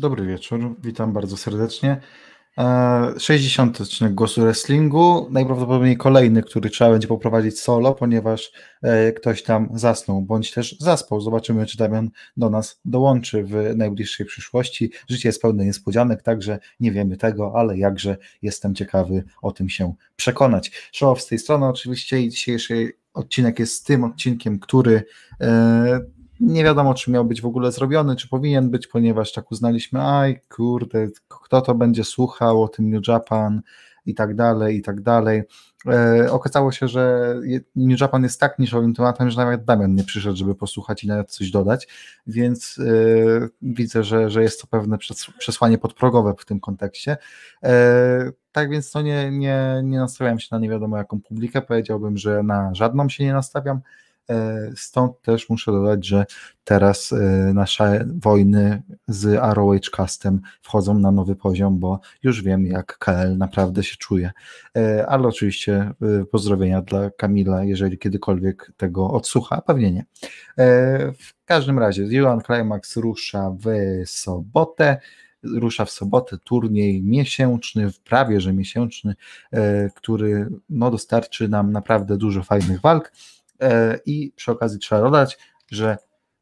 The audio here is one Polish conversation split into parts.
Dobry wieczór, witam bardzo serdecznie. 60 e, odcinek Głosu Wrestlingu, najprawdopodobniej kolejny, który trzeba będzie poprowadzić solo, ponieważ e, ktoś tam zasnął, bądź też zaspał. Zobaczymy, czy Damian do nas dołączy w najbliższej przyszłości. Życie jest pełne niespodzianek, także nie wiemy tego, ale jakże jestem ciekawy o tym się przekonać. Show z tej strony oczywiście i dzisiejszy odcinek jest tym odcinkiem, który e, nie wiadomo, czy miał być w ogóle zrobiony, czy powinien być, ponieważ tak uznaliśmy, aj kurde, kto to będzie słuchał o tym New Japan i tak dalej, i tak dalej. E, okazało się, że New Japan jest tak niszowym tematem, że nawet Damian nie przyszedł, żeby posłuchać i nawet coś dodać, więc e, widzę, że, że jest to pewne przesłanie podprogowe w tym kontekście. E, tak więc to nie, nie, nie nastawiam się na nie wiadomo jaką publikę, powiedziałbym, że na żadną się nie nastawiam, stąd też muszę dodać, że teraz e, nasze wojny z ROH Castem wchodzą na nowy poziom, bo już wiem, jak KL naprawdę się czuje. E, ale oczywiście pozdrowienia dla Kamila, jeżeli kiedykolwiek tego odsłucha, pewnie nie. W każdym razie, Julian Climax rusza w sobotę rusza w sobotę turniej miesięczny, prawie że miesięczny, który no, dostarczy nam naprawdę dużo fajnych walk. E, i przy okazji trzeba dodać, że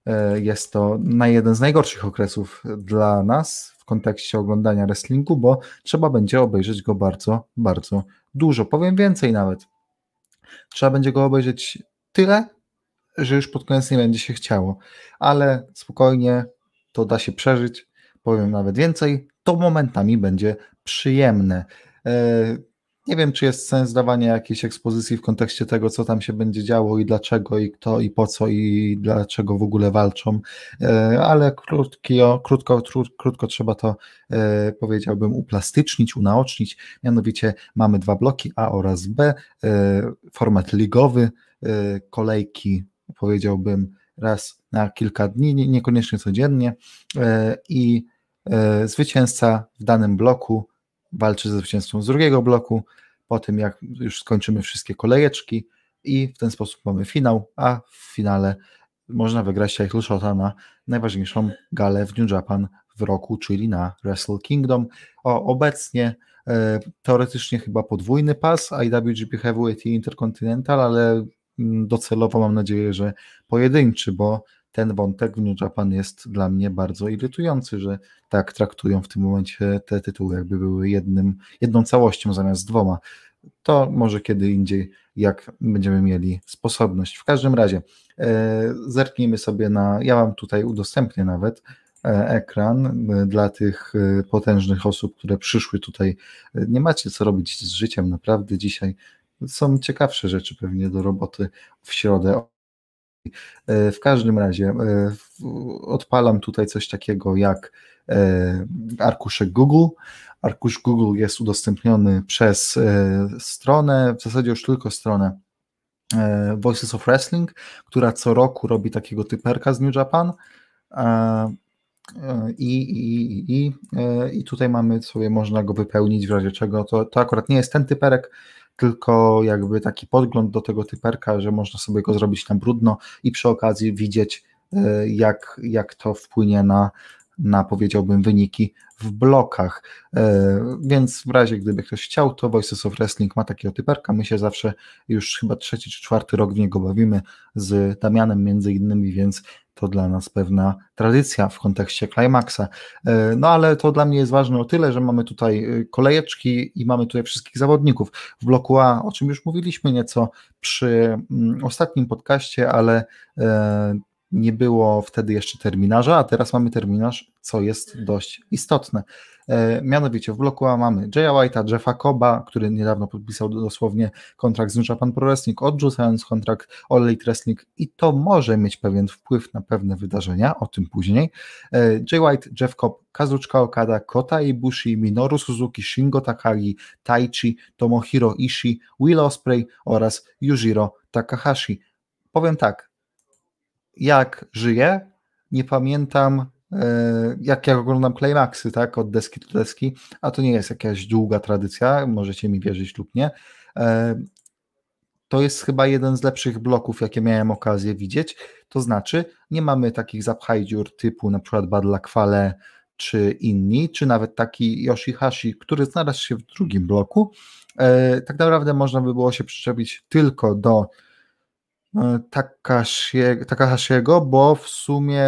e, jest to na jeden z najgorszych okresów dla nas w kontekście oglądania wrestlingu, bo trzeba będzie obejrzeć go bardzo, bardzo dużo. Powiem więcej nawet. Trzeba będzie go obejrzeć tyle, że już pod koniec nie będzie się chciało, ale spokojnie to da się przeżyć. Powiem nawet więcej, to momentami będzie przyjemne. Nie wiem, czy jest sens dawania jakiejś ekspozycji w kontekście tego, co tam się będzie działo i dlaczego, i kto, i po co, i dlaczego w ogóle walczą, e, ale krótko, krótko, krótko trzeba to, e, powiedziałbym, uplastycznić, unaocznić. Mianowicie mamy dwa bloki A oraz B, e, format ligowy, kolejki, powiedziałbym, raz na kilka dni, niekoniecznie codziennie, i zwycięzca w danym bloku walczy ze zwycięstwem z drugiego bloku, po tym jak już skończymy wszystkie kolejeczki i w ten sposób mamy finał, a w finale można wygrać title shota na najważniejszą galę w New Japan w roku, czyli na Wrestle Kingdom. O, obecnie e, teoretycznie chyba podwójny pas IWGP Heavyweight i Intercontinental, ale mm, docelowo mam nadzieję, że pojedynczy, bo ten wątek w New Japan jest dla mnie bardzo irytujący, że tak traktują w tym momencie te tytuły, jakby były jednym, jedną całością zamiast dwoma. To może kiedy indziej, jak będziemy mieli sposobność. W każdym razie e, zerknijmy sobie na, ja Wam tutaj udostępnię nawet e, ekran e, dla tych e, potężnych osób, które przyszły tutaj. Nie macie co robić z życiem, naprawdę dzisiaj są ciekawsze rzeczy pewnie do roboty w środę w każdym razie e, odpalam tutaj coś takiego jak e, arkuszek Google. Arkusz Google jest udostępniony przez stronę, w zasadzie już tylko stronę Voices of Wrestling, która co roku robi takiego typerka z New Japan. I, i, i, i tutaj mamy sobie, można go wypełnić w razie czego. To, to akurat nie jest ten typerek, tylko jakby taki podgląd do tego typerka, że można sobie go zrobić na brudno i przy okazji widzieć, e, jak, jak to wpłynie na, na powiedziałbym wyniki w blokach. E, więc w razie gdyby ktoś chciał, to Voices of Wrestling ma takiego typerka. My się zawsze już chyba trzeci czy czwarty rok w niego bawimy z Damianem między innymi, więc to dla nas pewna tradycja w kontekście Climaxa. E, no ale to dla mnie jest ważne o tyle, że mamy tutaj e, kolejeczki i mamy tutaj wszystkich zawodników. W bloku A, o czym już mówiliśmy nieco przy mm, ostatnim podcaście, ale nie było wtedy jeszcze terminarza, a teraz mamy terminarz, co jest dość istotne. E, mianowicie w bloku A mamy Jaya White'a, Jeffa Coba, który niedawno podpisał dosłownie kontrakt z New Japan Pro Wrestling, odrzucając kontrakt All Elite Wrestling i to może mieć pewien wpływ na pewne wydarzenia, o tym później. E, Jay White, Jeff Cobb, Kazuchika Okada, Kota Ibushi, Minoru Suzuki, Shingo Takagi, Taichi, Tomohiro Ishii, Will Ospreay oraz Yujiro Takahashi. Powiem tak, jak żyję, nie pamiętam e, jak ja oglądam Climaxy, tak, od deski do deski, a to nie jest jakaś długa tradycja, możecie mi wierzyć lub nie. E, to jest chyba jeden z lepszych bloków, jakie miałem okazję widzieć. To znaczy, nie mamy takich zapchaj dziur typu na przykład Badla Kwale, czy inni, czy nawet taki Yoshihashi, który znalazł się w drugim bloku, e, tak naprawdę można by było się przyczepić tylko do e, Takahashiego, bo w sumie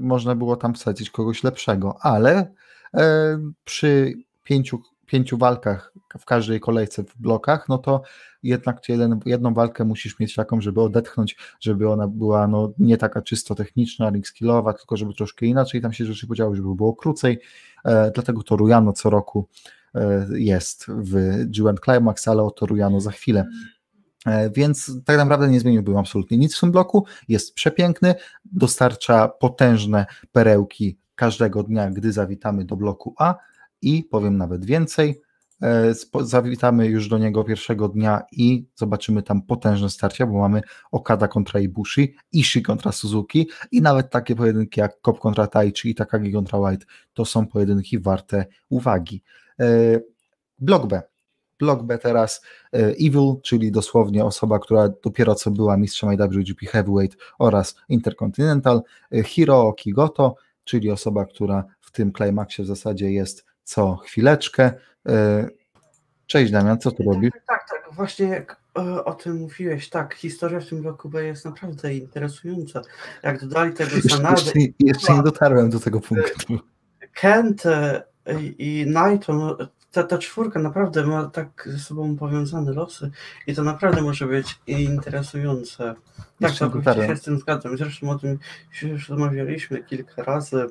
można było tam wsadzić kogoś lepszego, ale e, przy pięciu, pięciu walkach w każdej kolejce w blokach, no to jednak jeden, jedną walkę musisz mieć taką, żeby odetchnąć, żeby ona była no, nie taka czysto techniczna, ring skillowa, tylko żeby troszkę inaczej tam się rzeczy podziały, żeby było krócej, e, dlatego to Rujano co roku jest w G1 Climax, ale o to Rujano za chwilę. E, więc tak naprawdę nie zmieniłbym absolutnie nic w tym bloku. Jest przepiękny, dostarcza potężne perełki każdego dnia, gdy zawitamy do bloku A i powiem nawet więcej. E, zawitamy już do niego pierwszego dnia i zobaczymy tam potężne starcia, bo mamy Okada kontra Ibushi, Ishii kontra Suzuki i nawet takie pojedynki jak Kop kontra Taichi i Takagi kontra White to są pojedynki warte uwagi. E, Blok B. Blok B teraz e, Evil, czyli dosłownie osoba, która dopiero co była mistrzem IWGP Heavyweight oraz Intercontinental, Hiro Kigoto, czyli osoba, która w tym climaxie w zasadzie jest co chwileczkę. E, cześć Damian, co tu tak, robisz? Tak, tak, właśnie jak e, o tym mówiłeś, tak, historia w tym bloku B jest naprawdę interesująca. Jak dodali tego Sanady... Jeszcze, jeszcze nie dotarłem do tego punktu. Kent i no, ta, ta czwórka naprawdę ma tak ze sobą powiązane losy i to naprawdę może być interesujące. Tak, całkowicie się z tym zgadzam. Zresztą o tym już rozmawialiśmy kilka razy.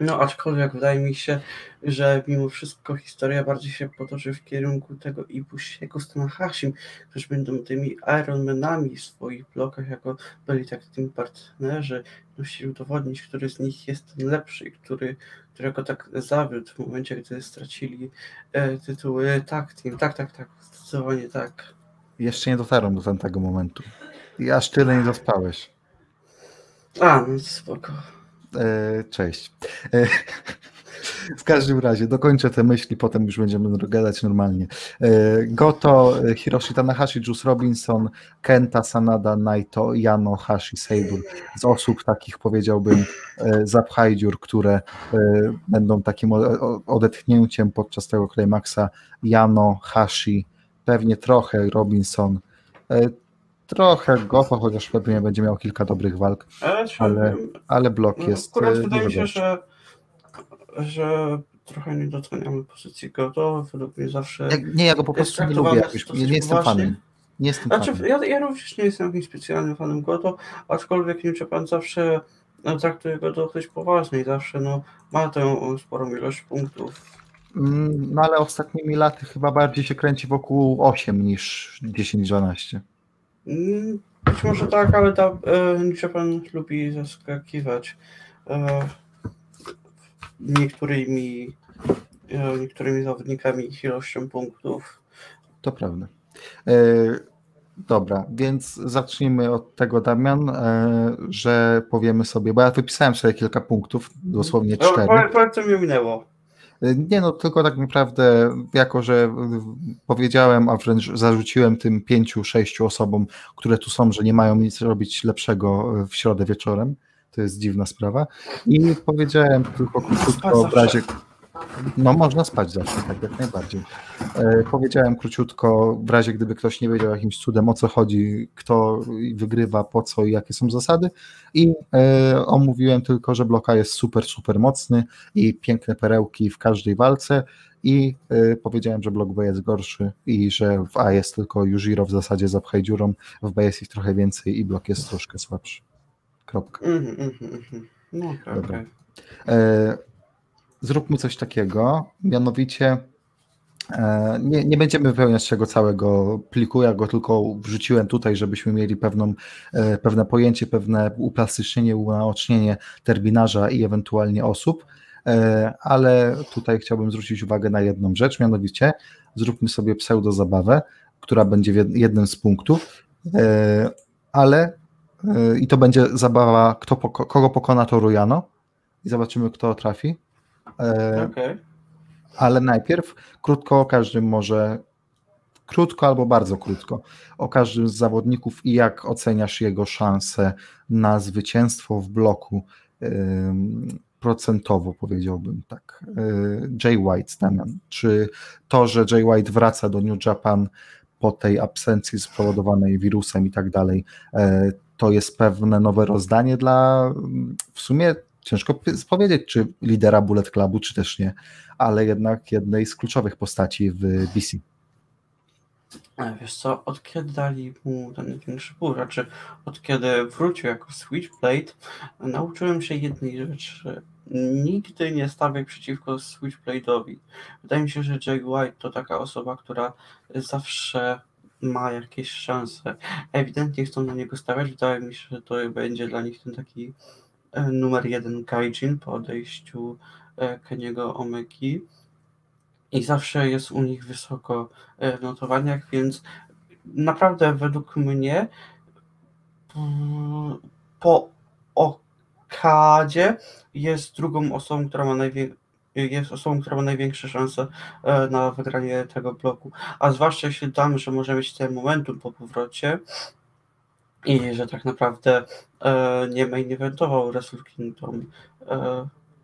No, aczkolwiek wydaje mi się, że mimo wszystko historia bardziej się potoczy w kierunku tego Ibusiego z Tanahashim, którzy będą tymi Ironmanami w swoich blokach, jako byli tak tym partnerzy, no, chcieli udowodnić, który z nich jest ten lepszy i który, którego tak zawiódł w momencie, gdy stracili e, tytuły tak team. Tak, tak, tak, zdecydowanie tak. Jeszcze nie dotarłem do tamtego momentu. I aż tyle nie dospałeś. A, no spoko. E, cześć. E, w każdym razie dokończę te myśli, potem już będziemy gadać normalnie. E, Goto, Hiroshi Tanahashi, Juice Robinson, Kenta, Sanada, Naito, Yano, Hashi, Seidur. Z osób takich powiedziałbym Zaphajdziur, które będą takim odetchnięciem podczas tego Climaxa. Yano, Hashi, pewnie trochę Robinson. Trochę Gofa, chociaż pewnie będzie miał kilka dobrych walk, ale, ale blok no, jest. Akurat wydaje mi się, że, że trochę nie doceniamy pozycji Goto. Według mnie zawsze. Nie, nie ja go po prostu nie lubię. Jakoś, nie, nie jestem fanem. Nie jestem znaczy, fanem. Ja, ja również nie jestem jakimś specjalnym fanem Goto, aczkolwiek New Japan zawsze no, traktuje go dosyć poważnie i zawsze no, ma tę sporą ilość punktów. Mm, no ale ostatnimi laty chyba bardziej się kręci wokół 8 niż 10-12. Mm, być może tak, ale ta, e, lubi zaskakiwać e, niektórymi, e, niektórymi zawodnikami ich ilością punktów. To prawda. E, dobra, więc zacznijmy od tego, Damian, e, że powiemy sobie, bo ja wypisałem sobie kilka punktów, dosłownie no, cztery. Powiedz, co mi minęło. Nie no, tylko tak naprawdę, jako że powiedziałem, a wręcz zarzuciłem tym pięciu, sześciu osobom, które tu są, że nie mają nic robić lepszego w środę wieczorem, to jest dziwna sprawa. I powiedziałem tylko krótko w razie, no można spać zawsze, tak jak najbardziej. E, powiedziałem króciutko, w razie gdyby ktoś nie wiedział jakimś cudem o co chodzi, kto wygrywa, po co i jakie są zasady. I e, omówiłem tylko, że bloka jest super, super mocny i piękne perełki w każdej walce. I e, powiedziałem, że blok B jest gorszy i że w A jest tylko Jujiro w zasadzie zapchaj dziurą, w B jest ich trochę więcej i blok jest troszkę słabszy. Kropka. Mm mm. No, okay, okay. E, zróbmy coś takiego, mianowicie e, nie, nie będziemy wypełniać tego całego pliku, ja go tylko wrzuciłem tutaj, żebyśmy mieli pewną, e, pewne pojęcie, pewne uplastycznienie, unaocznienie terminarza i ewentualnie osób, e, ale tutaj chciałbym zwrócić uwagę na jedną rzecz, mianowicie zróbmy sobie pseudo zabawę, która będzie jednym z punktów, ale i to będzie zabawa, kto, kogo pokona to Rujano i zobaczymy, kto trafi. E, okay. Ale najpierw krótko o każdym może, krótko albo bardzo krótko, o każdym z zawodników i jak oceniasz jego szanse na zwycięstwo w bloku procentowo powiedziałbym tak. Jay White, Damian. Czy to, że Jay White wraca do New Japan po tej absencji spowodowanej wirusem i tak dalej, to jest pewne nowe rozdanie dla w sumie ciężko powiedzieć, czy lidera Bullet Clubu, czy też nie, ale jednak jednej z kluczowych postaci w DC. Wiesz co, od kiedy dali mu ten większy ból, znaczy od kiedy wrócił jako Switchblade, nauczyłem się jednej rzeczy. Nigdy nie stawiaj przeciwko Switchblade'owi. Wydaje mi się, że Jay White to taka osoba, która zawsze ma jakieś szanse. Ewidentnie chcą na niego stawiać. Wydaje mi się, że to będzie dla nich ten taki e, numer jeden Gaijin po odejściu e, Keniego Omeki i zawsze jest u nich wysoko e, w notowaniach, więc naprawdę według mnie po Okadzie jest drugą osobą, która ma najwięcej jest osobą, która ma największe szanse e, na wygranie tego bloku. A zwłaszcza jeśli damy, że może mieć ten momentum po powrocie i że tak naprawdę e, nie main eventował Wrestle Kingdom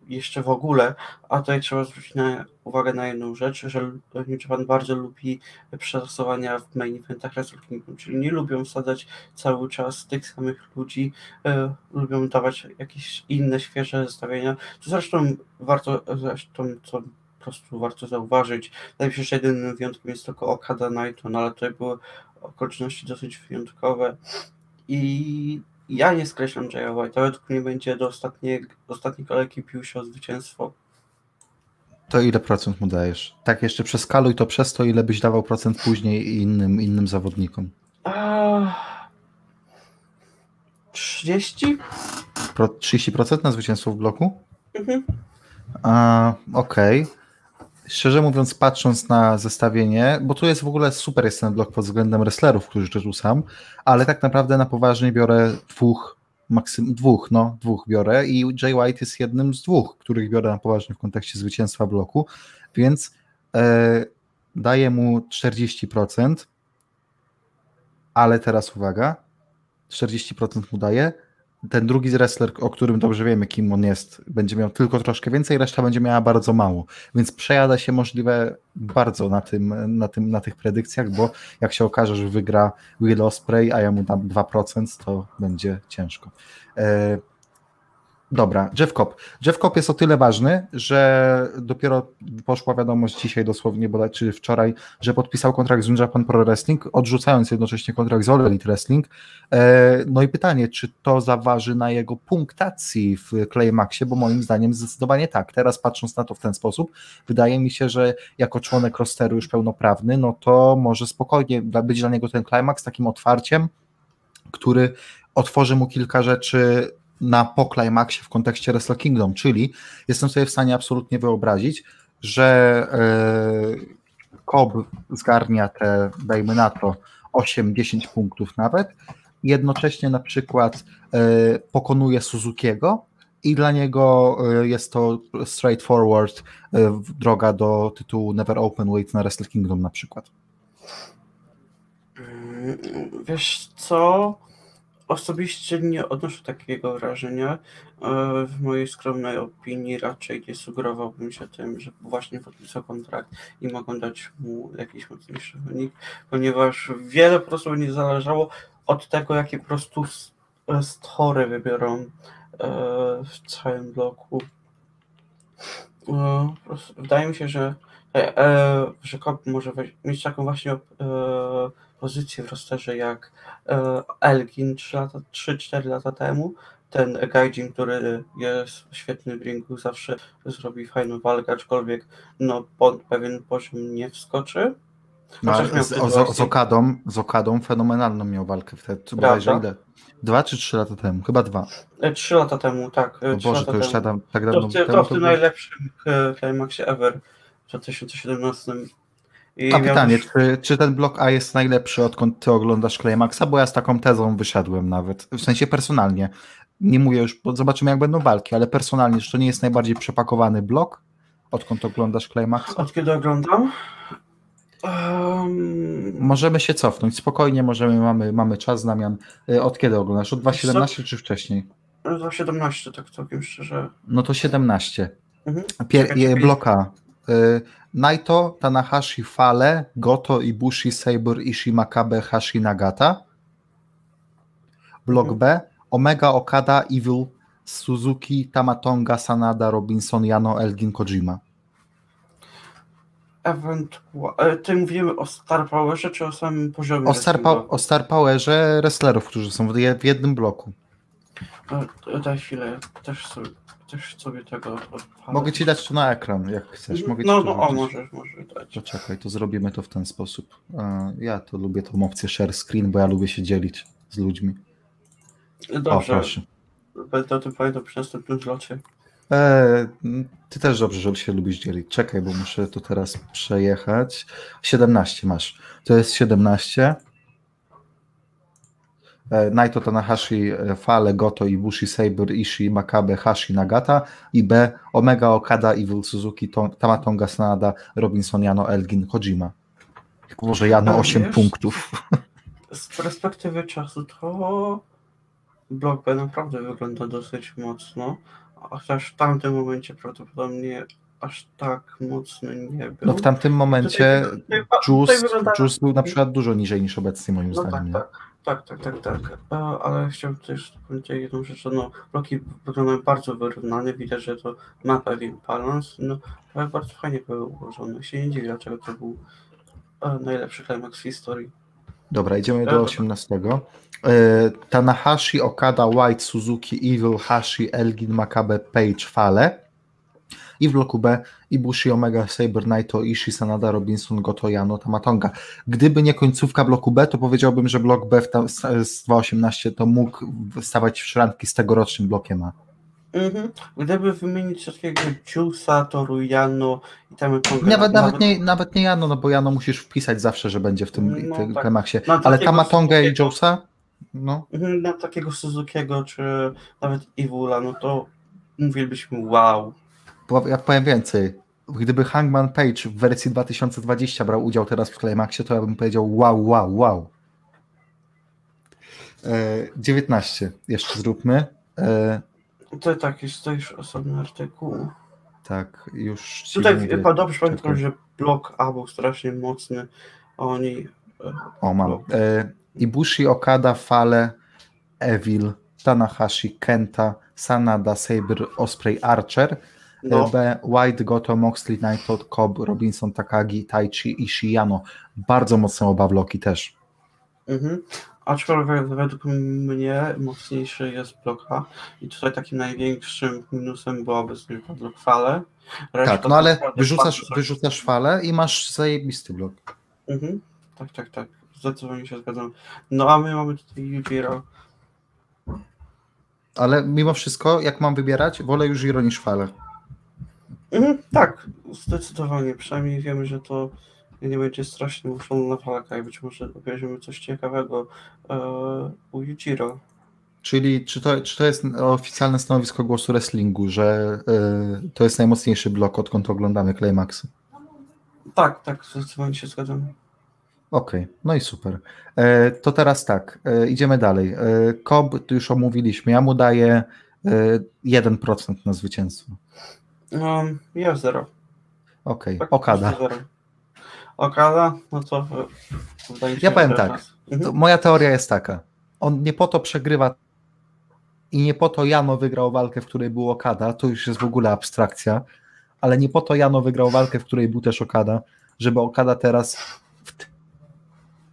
jeszcze w ogóle, a tutaj trzeba zwrócić na, uwagę na jedną rzecz, że New Japan bardzo lubi przetasowania w main eventach Wrestle Kingdom, czyli nie lubią wsadzać cały czas tych samych ludzi, e, lubią dawać jakieś inne, świeże zestawienia, to zresztą warto, zresztą co po prostu warto zauważyć, wydaje mi się, że jedynym wyjątkiem jest tylko Okada Nighton, ale tutaj były okoliczności dosyć wyjątkowe. I ja nie skreślam Jaya White'a, według mnie będzie do ostatniej, do ostatniej kolejki pił się o zwycięstwo. To ile procent mu dajesz? Tak jeszcze przeskaluj to przez to, ile byś dawał procent później innym, innym zawodnikom. A... 30? Pro, 30% na zwycięstwo w bloku? Mhm. Okej. Okay szczerze mówiąc, patrząc na zestawienie, bo tu jest w ogóle super jest ten blok pod względem wrestlerów, którzy tu sam, ale tak naprawdę na poważnie biorę dwóch, maksym, dwóch, no, dwóch biorę i Jay White jest jednym z dwóch, których biorę na poważnie w kontekście zwycięstwa bloku, więc e, daję mu 40%, ale teraz uwaga, 40% mu daję, ten drugi wrestler, o którym dobrze wiemy, kim on jest, będzie miał tylko troszkę więcej, reszta będzie miała bardzo mało. Więc przejada się możliwe bardzo na, tym, na, tym, na tych predykcjach, bo jak się okaże, że wygra Will Osprey, a ja mu dam 2%, to będzie ciężko. E, Dobra, Jeff Cobb. Jeff Cobb jest o tyle ważny, że dopiero poszła wiadomość dzisiaj dosłownie, bodaj, czy wczoraj, że podpisał kontrakt z New Japan Pro Wrestling, odrzucając jednocześnie kontrakt z All Elite Wrestling. E, no i pytanie, czy to zaważy na jego punktacji w Climaxie, bo moim zdaniem zdecydowanie tak. Teraz patrząc na to w ten sposób, wydaje mi się, że jako członek rosteru już pełnoprawny, no to może spokojnie być dla niego ten Climax takim otwarciem, który otworzy mu kilka rzeczy na po w kontekście Wrestle Kingdom, czyli jestem sobie w stanie absolutnie wyobrazić, że yy, Cobb zgarnia te, dajmy na to, 8-10 punktów nawet, jednocześnie na przykład yy, pokonuje Suzukiego i dla niego yy, jest to straightforward droga do tytułu Never Open Weight na Wrestle Kingdom na przykład. Mm, wiesz co? Osobiście nie odnoszę takiego wrażenia. E, w mojej skromnej opinii raczej nie sugerowałbym się tym, że właśnie podpisał kontrakt i mogą dać mu jakiś mocniejszy wynik, ponieważ wiele po prostu nie zależało od tego, jakie po prostu story wybiorą e, w całym bloku. E, wydaje mi się, że, że może mieć taką właśnie pozycję w rosterze jak e, Elgin 3-4 lata temu. Ten Gaijin, który jest świetny w ringu, zawsze zrobi fajną walkę, aczkolwiek no, pod pewien poziom nie wskoczy. No, z, z, z, Okadą, z Okadą fenomenalną miał walkę wtedy. Bodajże ile? Dwa czy trzy lata temu? Chyba dwa. E, trzy lata temu, tak. E, o Boże, to już temu. Tam, tak dawno to, to, to w tym najlepszym climaxie ever w 2017 i A pytanie, już... czy, czy, ten blok A jest najlepszy, odkąd ty oglądasz Climaxa? Bo ja z taką tezą wyszedłem nawet, w sensie personalnie. Nie mówię już, bo zobaczymy jak będą walki, ale personalnie, czy to nie jest najbardziej przepakowany blok, odkąd oglądasz Climaxa? Od kiedy oglądam? Um... Możemy się cofnąć, spokojnie możemy, mamy, mamy czas, Damian. Y, od kiedy oglądasz? Od 2.17 czy wcześniej? Za 17, tak całkiem szczerze. No to 17. Mhm. Pier- Czekaj, czekaj. bloka. Naito, Tanahashi, Fale, Goto, Ibushi, Saber, Ishii, Makabe, Hashi, Nagata. Blok Mhm. B. Omega, Okada, Evil, Suzuki, Tamatonga, Sanada, Robinson, Yano, Elgin, Kojima. Ewentualnie. Ty mówimy o Star Powerze, czy o samym poziomie? O Star, o Star Powerze wrestlerów, którzy są w, je- w jednym bloku. E, Daj chwilę, też sobie, też sobie tego odpalę. Mogę ci dać to na ekran, jak chcesz. Mogę ci No, to no, o, możesz, możesz dać. To czekaj, to zrobimy to w ten sposób. E, Ja to lubię tą opcję share screen, bo ja lubię się dzielić z ludźmi. O, Dobrze, proszę. będę o tym pamiętał przy następnym zlocie. E, ty też dobrze, że się lubisz dzielić. Czekaj, bo muszę to teraz przejechać. 17 masz. To jest 17. E, Naito Tanahashi, e, Fale, Goto, Ibushi, Saber, Ishii, Makabe, Hashi, Nagata i B. Omega, Okada, Evil, Suzuki, to, Tamatonga, Sanada, Robinson, Jano, Elgin, Kojima. Może Jano A, 8 wiesz? punktów. Z perspektywy czasu to blok B naprawdę wygląda dosyć mocno, chociaż w tamtym momencie prawdopodobnie aż tak mocny nie był. No w tamtym momencie Juice, wygląda- Juice był na przykład dużo niżej niż obecnie moim No zdaniem. tak, tak, tak, tak, tak, tak. E, Ale chciałbym też powiedzieć jedną rzecz, no, bloki wyglądają bardzo wyrównane, widać, że to ma pewien balans, no, ale bardzo fajnie były ułożone. Się nie dziwię, dlaczego to był e, najlepszy klimaks w historii. Dobra, idziemy do Dobra. 18. E, Tanahashi, Okada, White, Suzuki, Evil, Hashi, Elgin, Makabe, Page, Fale. I w bloku B Ibushi, Omega, Saber, Naito, Ishii, Sanada, Robinson, Goto, Yano, Tamatonga. Gdyby nie końcówka bloku B, to powiedziałbym, że blok B z, z 2.18 to mógł stawać w szranki z tegorocznym blokiem A. Mhm. Gdyby wymienić takiego Juice'a, Toruyano i tam Nawet, nawet, nie, nawet nie Jano, no bo Jano musisz wpisać zawsze, że będzie w tym, No tym tak. klimaksie. Ale Tamatonga i Josa? No. Mhm, Na takiego Suzukiego, czy nawet Iwula, no to mówilibyśmy wow. Ja powiem więcej. Gdyby Hangman Page w wersji 2020 brał udział teraz w Climaxie, to ja bym powiedział wow, wow, wow. E, 19 jeszcze zróbmy. E, To tak, jest to już osobny artykuł. tak, już Tutaj mówię. dobrze pamiętam, Czekaj. że blok A był strasznie mocny. Oni. e, O, mam. E, Ibushi, Okada, Fale, Evil, Tanahashi, Kenta, Sanada, Saber, Osprey, Archer. No, E, B. White, Goto, Moxley, Naito, Cobb, Robinson, Takagi, Taichi, Ishii, Yano. Bardzo mocne oba bloki też. mhm. Aczkolwiek według mnie mocniejszy jest blok. I tutaj takim największym minusem byłaby zwykła blok fale. Reszta Tak, no ale wyrzucasz, wyrzucasz falę i masz zajebisty blok. Mhm. Tak, tak, tak. Zdecydowanie się zgadzam. No a my mamy tutaj Yujiro. Ale mimo wszystko, jak mam wybierać, wolę już Jiro niż falę. Mhm, tak, zdecydowanie. Przynajmniej wiemy, że to nie będzie strasznie muszona walka i być może obejrzymy coś ciekawego e, u Yujiro. Czyli czy to, czy to jest oficjalne stanowisko głosu wrestlingu, że y, to jest najmocniejszy blok, odkąd oglądamy Climaxy? Tak, tak, zdecydowanie się zgadzam. Okej, no i super. E, to teraz tak, e, idziemy dalej. E, Cobb, tu już omówiliśmy, ja mu daję e, 1% na zwycięstwo. Um, ja zero. Okej, Tak, Okada. Okada, no to wydaje Ja powiem tak, Mhm. moja teoria jest taka. On nie po to przegrywa i nie po to Jano wygrał walkę, w której był Okada, to już jest w ogóle abstrakcja, ale nie po to Jano wygrał walkę, w której był też Okada, żeby Okada teraz w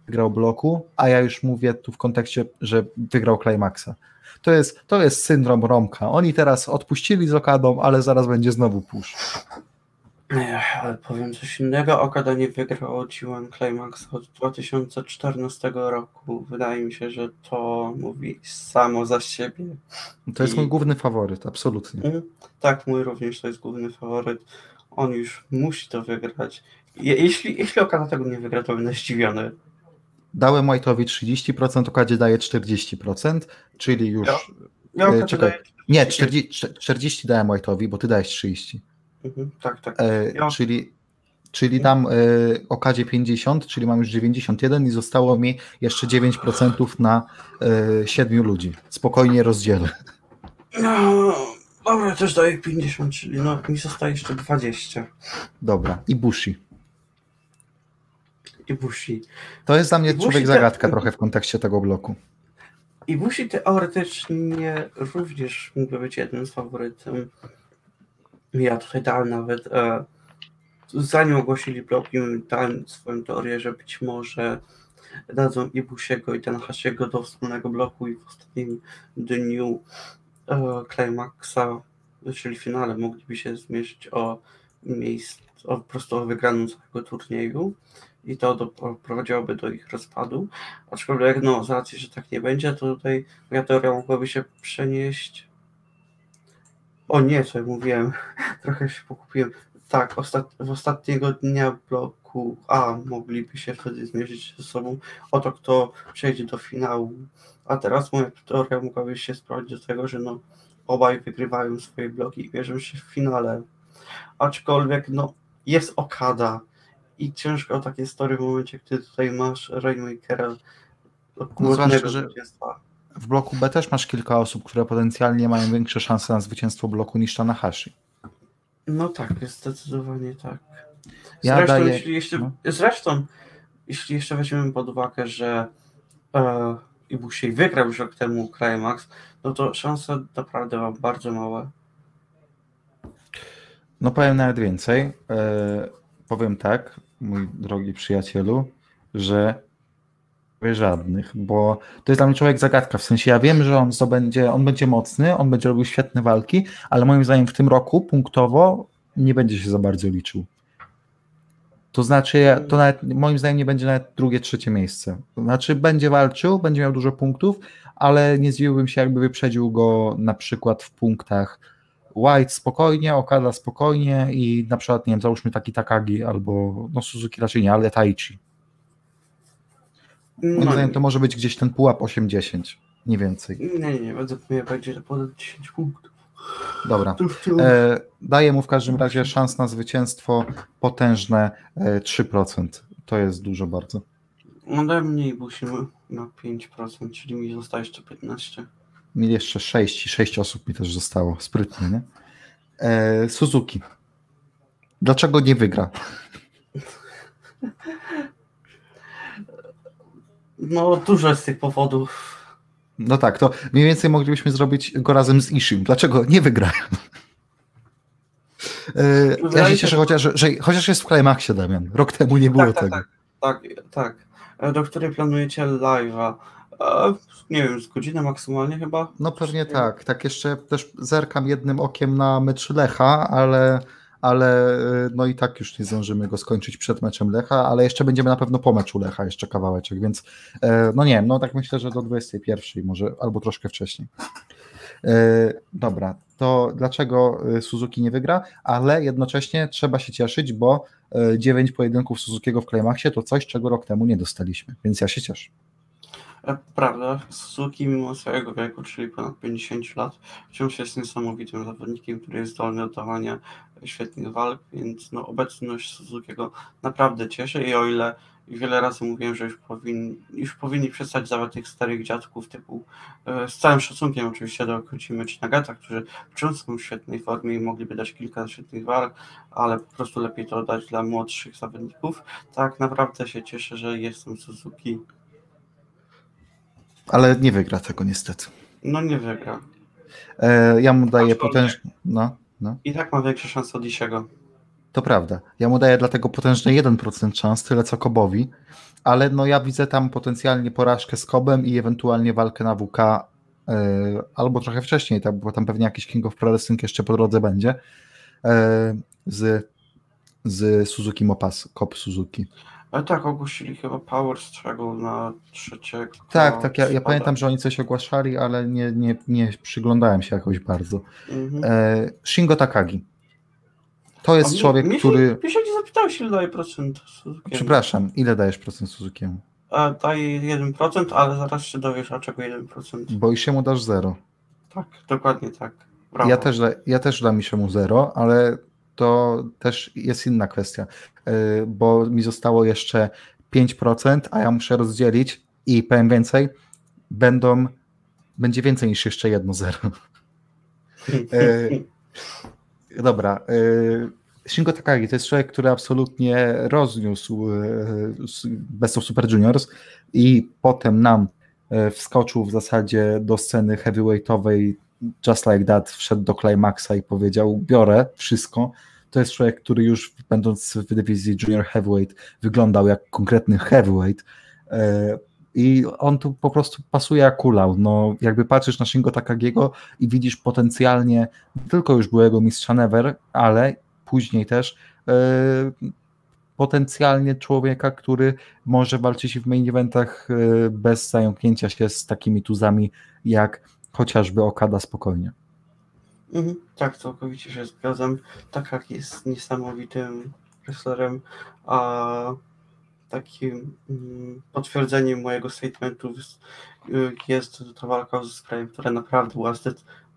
wygrał bloku, a ja już mówię tu w kontekście, że wygrał Climaxa. To jest, to jest syndrom Romka. Oni teraz odpuścili z Okadą, ale zaraz będzie znowu push. Ech, ale powiem coś innego. Okada nie wygrał G1 Climax od 2014 roku. Wydaje mi się, że to mówi samo za siebie. To jest I- mój główny faworyt, absolutnie. Mm, Tak, mój również to jest główny faworyt. On już musi to wygrać. Je, jeśli, jeśli Okada tego nie wygra, to będę zdziwiony. Dałem White'owi 30%, Okadzie daje 40%, czyli już... Ja- Ja E, czekaj. Nie, 40, 40 dałem White'owi, bo ty dałeś 30. Mhm, tak, tak. E, Ja- Czyli, czyli dam e, Okadzie 50, czyli mam już 91 i zostało mi jeszcze 9% na e, 7 ludzi. Spokojnie rozdzielę. No, dobra, też daję 50, czyli no mi zostaje jeszcze 20. Dobra, i Bushi. I Bushi. To jest dla mnie człowiek zagadka trochę w kontekście tego bloku. I Bushi teoretycznie również mógłby być jednym z faworytem. Ja tutaj dałem nawet, e, zanim ogłosili blok, dałem swoją teorię, że być może dadzą i Busiego i Tenhasiego do wspólnego bloku i w ostatnim dniu e, Climaxa, czyli finale, mogliby się zmierzyć o miejsce, o, po prostu o wygraną całego turnieju i to doprowadziłoby do ich rozpadu. Aczkolwiek, no, z racji, że tak nie będzie, to tutaj moja teoria mogłaby się przenieść. O nie, co ja mówiłem, trochę się pokupiłem. Tak, ostat... w ostatniego dnia bloku A mogliby się wtedy zmierzyć ze sobą o to, kto przejdzie do finału. A teraz moja teoria mogłaby się sprowadzić do tego, że no, obaj wygrywają swoje bloki i bierzą się w finale. Aczkolwiek, no, jest Okada i ciężko o takie story w momencie, gdy tutaj masz Rainmakera no, zwłaszcza, że w bloku B też masz kilka osób, które potencjalnie mają większe szanse na zwycięstwo bloku niż Tanahashi. No tak, zdecydowanie tak. Zresztą, ja daję... jeśli jeszcze, no. zresztą, jeśli jeszcze weźmiemy pod uwagę, że e, Ibushi wygrał już rok temu Climax, no to szanse naprawdę mam bardzo małe. No powiem nawet więcej. E, powiem tak, mój drogi przyjacielu, że żadnych, bo to jest dla mnie człowiek zagadka, w sensie ja wiem, że on zdobędzie, on będzie mocny, on będzie robił świetne walki, ale moim zdaniem w tym roku punktowo nie będzie się za bardzo liczył. To znaczy, to nawet, moim zdaniem nie będzie nawet drugie, trzecie miejsce. To znaczy, będzie walczył, będzie miał dużo punktów, ale nie zdziwiłbym się, jakby wyprzedził go na przykład w punktach White spokojnie, Okada spokojnie i na przykład, nie wiem, załóżmy taki Takagi albo, no Suzuki raczej nie, ale Taichi. Moim no, zdaniem to może być gdzieś ten pułap 8-10, nie więcej. Nie, nie, nie, według mnie będzie ponad 10 punktów. Dobra. E, daję mu w każdym razie szans na zwycięstwo potężne e, 3%. To jest dużo bardzo. Ode mnie musimy na 5%, czyli mi zostaje jeszcze 15. Mi jeszcze 6 i 6 osób mi też zostało. Sprytnie, nie? E, Suzuki. Dlaczego nie wygra? No, dużo jest tych powodów. No tak, to mniej więcej moglibyśmy zrobić go razem z Ishim. Dlaczego nie wygrają? E, ja się cieszę, chociaż, że, chociaż jest w Climaxie, Damian. Rok temu nie było tak, tak tego. Tak, tak, tak. E, do której planujecie live'a? Nie wiem, z godziny maksymalnie chyba? No pewnie tak. Tak jeszcze też zerkam jednym okiem na mecz Lecha, ale ale y, no i tak już nie zdążymy go skończyć przed meczem Lecha, ale jeszcze będziemy na pewno po meczu Lecha jeszcze kawałeczek, więc e, no nie wiem, no tak myślę, że do 21 może albo troszkę wcześniej. E, dobra, to dlaczego y, Suzuki nie wygra, ale jednocześnie trzeba się cieszyć, bo 9 e, pojedynków Suzukiego w Climaxie to coś, czego rok temu nie dostaliśmy, więc ja się cieszę. E, prawda, Suzuki mimo swojego wieku, czyli ponad 50 lat, wciąż jest niesamowitym zawodnikiem, który jest zdolny do dawania świetnych walk, więc no, obecność Suzukiego naprawdę cieszy i o ile wiele razy mówiłem, że już, powin, już powinni przestać dawać tych starych dziadków typu, e, z całym szacunkiem oczywiście do Kocimy czy Nagata, którzy wciąż są w świetnej formie i mogliby dać kilka świetnych walk, ale po prostu lepiej to dać dla młodszych zawodników. Tak naprawdę się cieszę, że jestem Suzuki ale nie wygra tego niestety. No nie wygra. E, ja mu daję potężny. No, no. I tak ma większe szanse od Isiego. To prawda. Ja mu daję dlatego potężny 1% szans, tyle co Kobowi, ale no ja widzę tam potencjalnie porażkę z Kobem i ewentualnie walkę na WK e, albo trochę wcześniej, tak, bo tam pewnie jakiś King of Pro Wrestling jeszcze po drodze będzie e, z, z Suzuki Mopas, Kop Suzuki. Ale tak, ogłosili chyba Power Struggle na trzeciego. Tak, tak, ja, ja pamiętam, że oni coś ogłaszali, ale nie, nie, nie przyglądałem się jakoś bardzo. Mhm. E, Shingo Takagi. To jest człowiek, mi, który... Mi się nie zapytałeś, ile daje procent Suzuki. Przepraszam, ile dajesz procent Suzukiemu? A, daje 1%, ale zaraz się dowiesz, a czego 1%. Bo i się mu dasz 0. Tak, dokładnie tak. Brawo. Ja też, ja też dam mi się mu 0, ale to też jest inna kwestia, y, bo mi zostało jeszcze 5%, a ja muszę rozdzielić i powiem więcej, będą, będzie więcej niż jeszcze jedno zero. E, dobra. E, Shingo Takagi to jest człowiek, który absolutnie rozniósł e, Best of Super Juniors i potem nam e, wskoczył w zasadzie do sceny heavyweightowej Just Like That, wszedł do Climaxa i powiedział biorę wszystko. To jest człowiek, który już będąc w dywizji Junior Heavyweight wyglądał jak konkretny heavyweight e, i on tu po prostu pasuje jak kulał. No, jakby patrzysz na Shingo Takagiego i widzisz potencjalnie nie tylko już byłego mistrza Never, ale później też yy, potencjalnie człowieka, który może walczyć w main eventach yy, bez zająknięcia się z takimi tuzami jak chociażby Okada spokojnie. Mhm, tak, całkowicie się zgadzam. Tak jak jest niesamowitym wrestlerem, a takim mm, potwierdzeniem mojego statementu jest ta walka z krajem, która naprawdę była,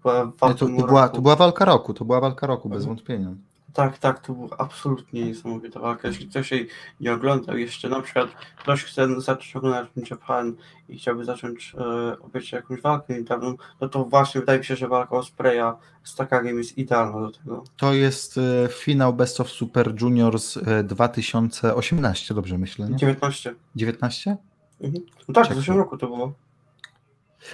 była, to, to, była, to była walka roku, to była walka roku, bez mhm. wątpienia. Tak, tak, to była absolutnie niesamowita walka. Jeśli ktoś jej nie oglądał jeszcze, na przykład ktoś chce zacząć oglądać Japan i chciałby zacząć e, obejrzeć jakąś walkę niedawną, no to właśnie wydaje mi się, że walka Ospreya z Takagiem jest idealna do tego. To jest e, finał Best of Super Juniors e, 2018, dobrze myślę, nie? 19. 19? Mhm. No tak, w zeszłym roku to było.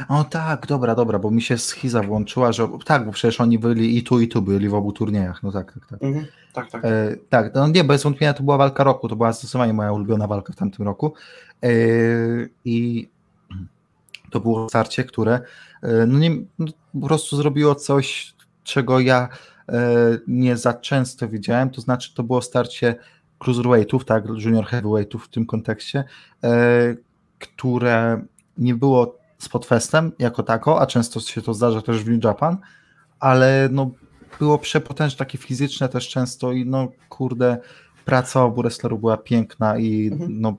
O tak, dobra, dobra, bo mi się schiza włączyła, że tak, bo przecież oni byli i tu, i tu byli w obu turniejach, no tak, tak, tak. Mhm, tak, tak. E, tak, no nie, bez wątpienia to była walka roku, to była zdecydowanie moja ulubiona walka w tamtym roku e, i to było starcie, które e, no nie, no, po prostu zrobiło coś, czego ja e, nie za często widziałem, to znaczy to było starcie cruiserweightów, tak, junior heavyweightów w tym kontekście, e, które nie było z Podfestem jako tako, a często się to zdarza też w New Japan, ale no było przepotężne, takie fizyczne też często i no kurde, praca obu wrestlerów była piękna i mhm. no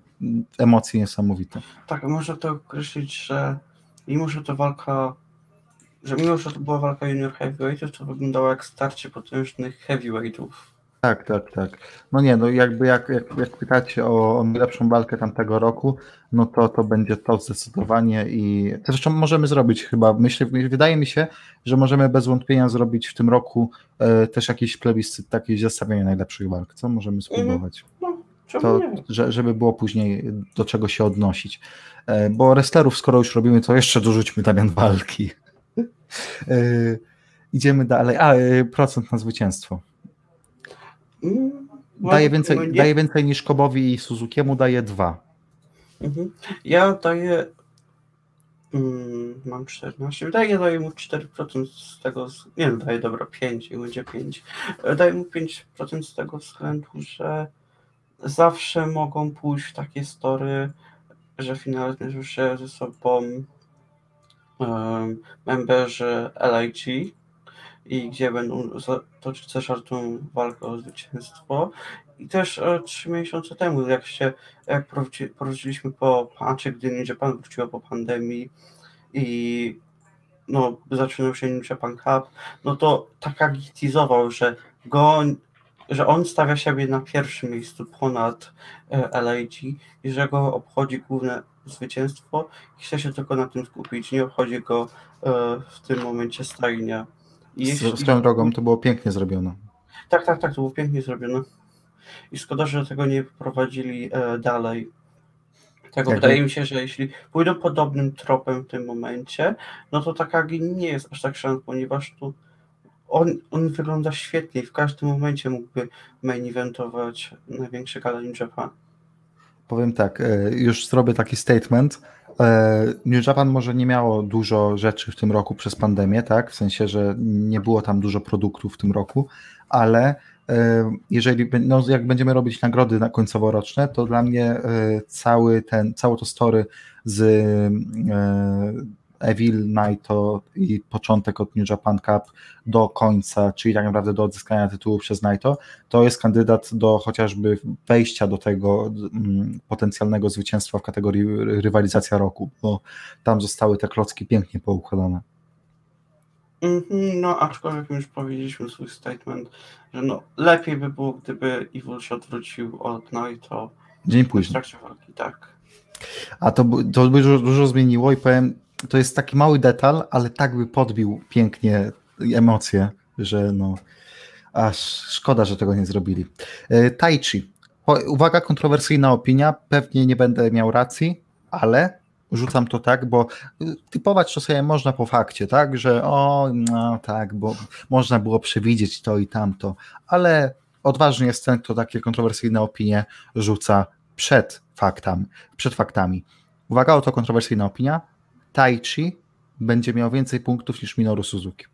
emocje niesamowite. Tak, można to określić, że mimo, że to walka że mimo, że to była walka junior heavyweightów, to wyglądało jak starcie potężnych heavyweightów. Tak, tak, tak. No nie, no jakby jak, jak, jak pytacie o, o najlepszą walkę tamtego roku, no to to będzie to zdecydowanie i zresztą możemy zrobić chyba, myślę, wydaje mi się, że możemy bez wątpienia zrobić w tym roku e, też jakiś plebiscyt, takie zestawienie najlepszych walk, co możemy mhm. spróbować. No, to, że, żeby było później do czego się odnosić. E, bo wrestlerów, skoro już robimy, to jeszcze dorzućmy Damian walki. e, idziemy dalej. A, e, procent na zwycięstwo. Mm, daje więcej, daje więcej niż Kobowi i Suzukiemu, daje dwa. Mhm. Ja daję. Mm, mam 14. Wydaje, daję mu 4% z tego. Nie wiem, daję dobra 5 i będzie 5. Daję mu 5% z tego względu, że zawsze mogą pójść takie story, że finalnie zmierzą się ze sobą um, memberzy LIG i gdzie będą toczyć zażartą walkę o zwycięstwo. I też e, trzy miesiące temu, jak się jak poruszyliśmy po pacie, gdy New Japan wróciło po pandemii i no, zaczynał się New Japan Cup, no to tak agitizował, że go, że on stawia siebie na pierwszym miejscu ponad e, LAG i że go obchodzi główne zwycięstwo i chce się tylko na tym skupić. Nie obchodzi go e, w tym momencie stajnia jeśli... Swoją drogą to było pięknie zrobione. Tak, tak, tak, to było pięknie zrobione. I szkoda, że tego nie prowadzili e, dalej. Tego wydaje mi się, że jeśli pójdą podobnym tropem w tym momencie, no to Takagi nie jest aż tak szans, ponieważ tu on, on wygląda świetnie i w każdym momencie mógłby main eventować największy gala. Powiem tak, e, już zrobię taki statement. E, New Japan może nie miało dużo rzeczy w tym roku przez pandemię, tak? W sensie, że nie było tam dużo produktów w tym roku, ale e, jeżeli no, jak będziemy robić nagrody na końcoworoczne, to dla mnie cały ten, całe to story z Evil Naito i początek od New Japan Cup do końca, czyli tak naprawdę do odzyskania tytułu przez Naito, to jest kandydat do chociażby wejścia do tego mm, potencjalnego zwycięstwa w kategorii rywalizacja roku, bo tam zostały te klocki pięknie poukładane. Mhm, no, aczkolwiek już powiedzieliśmy swój statement, że no, lepiej by było, gdyby Evil się odwrócił od Naito dzień później. W trakcie walki, tak. A to, to by dużo, dużo zmieniło i powiem, to jest taki mały detal, ale tak by podbił pięknie emocje, że no aż szkoda, że tego nie zrobili. E, tai Chi. Uwaga, kontrowersyjna opinia, pewnie nie będę miał racji, ale rzucam to tak, bo typować to sobie można po fakcie, tak, że o, no tak, bo można było przewidzieć to i tamto, ale odważny jest ten, kto takie kontrowersyjne opinie rzuca przed faktami. Przed faktami. Uwaga, oto kontrowersyjna opinia. Tai Chi będzie miał więcej punktów niż Minoru Suzuki.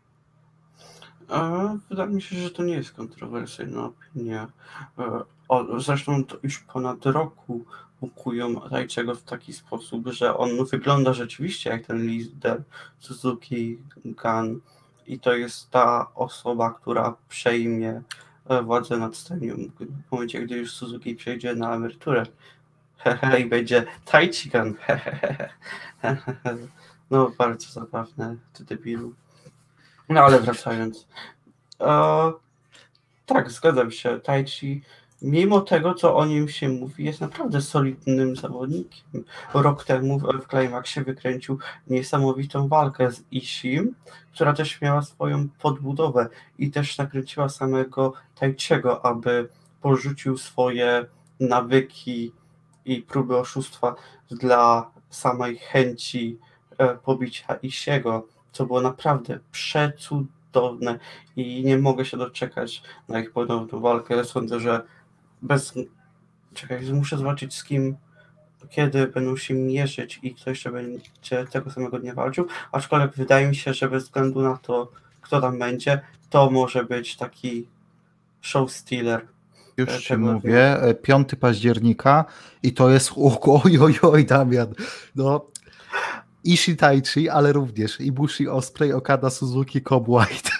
A, wydaje mi się, że to nie jest kontrowersyjna opinia. E, o, zresztą to już ponad roku bukują Rajczego w taki sposób, że on wygląda rzeczywiście jak ten lider Suzuki Gun i to jest ta osoba, która przejmie e, władzę nad stadium w momencie, gdy już Suzuki przejdzie na emeryturę. I będzie Taichigan. No, bardzo zabawne, ty debilu. No, ale wracając. Tak, zgadzam się. Taichi mimo tego, co o nim się mówi, jest naprawdę solidnym zawodnikiem. Rok temu w Climaxie wykręcił niesamowitą walkę z Ishim, która też miała swoją podbudowę i też nakręciła samego Tajciego, aby porzucił swoje nawyki i próby oszustwa dla samej chęci e, pobicia Isiego, co było naprawdę przecudowne i nie mogę się doczekać na ich ponowną walkę. Sądzę, że bez. Czekaj, muszę zobaczyć z kim, kiedy będą się mierzyć i kto jeszcze będzie tego samego dnia walczył. Aczkolwiek wydaje mi się, że bez względu na to, kto tam będzie, to może być taki show stealer. Już ci mówię, 5 e, października i to jest oj, oj, oj, Damian. No, Ishii Taichi, ale również Ibushi Osprey, Okada Suzuki, Cobb White.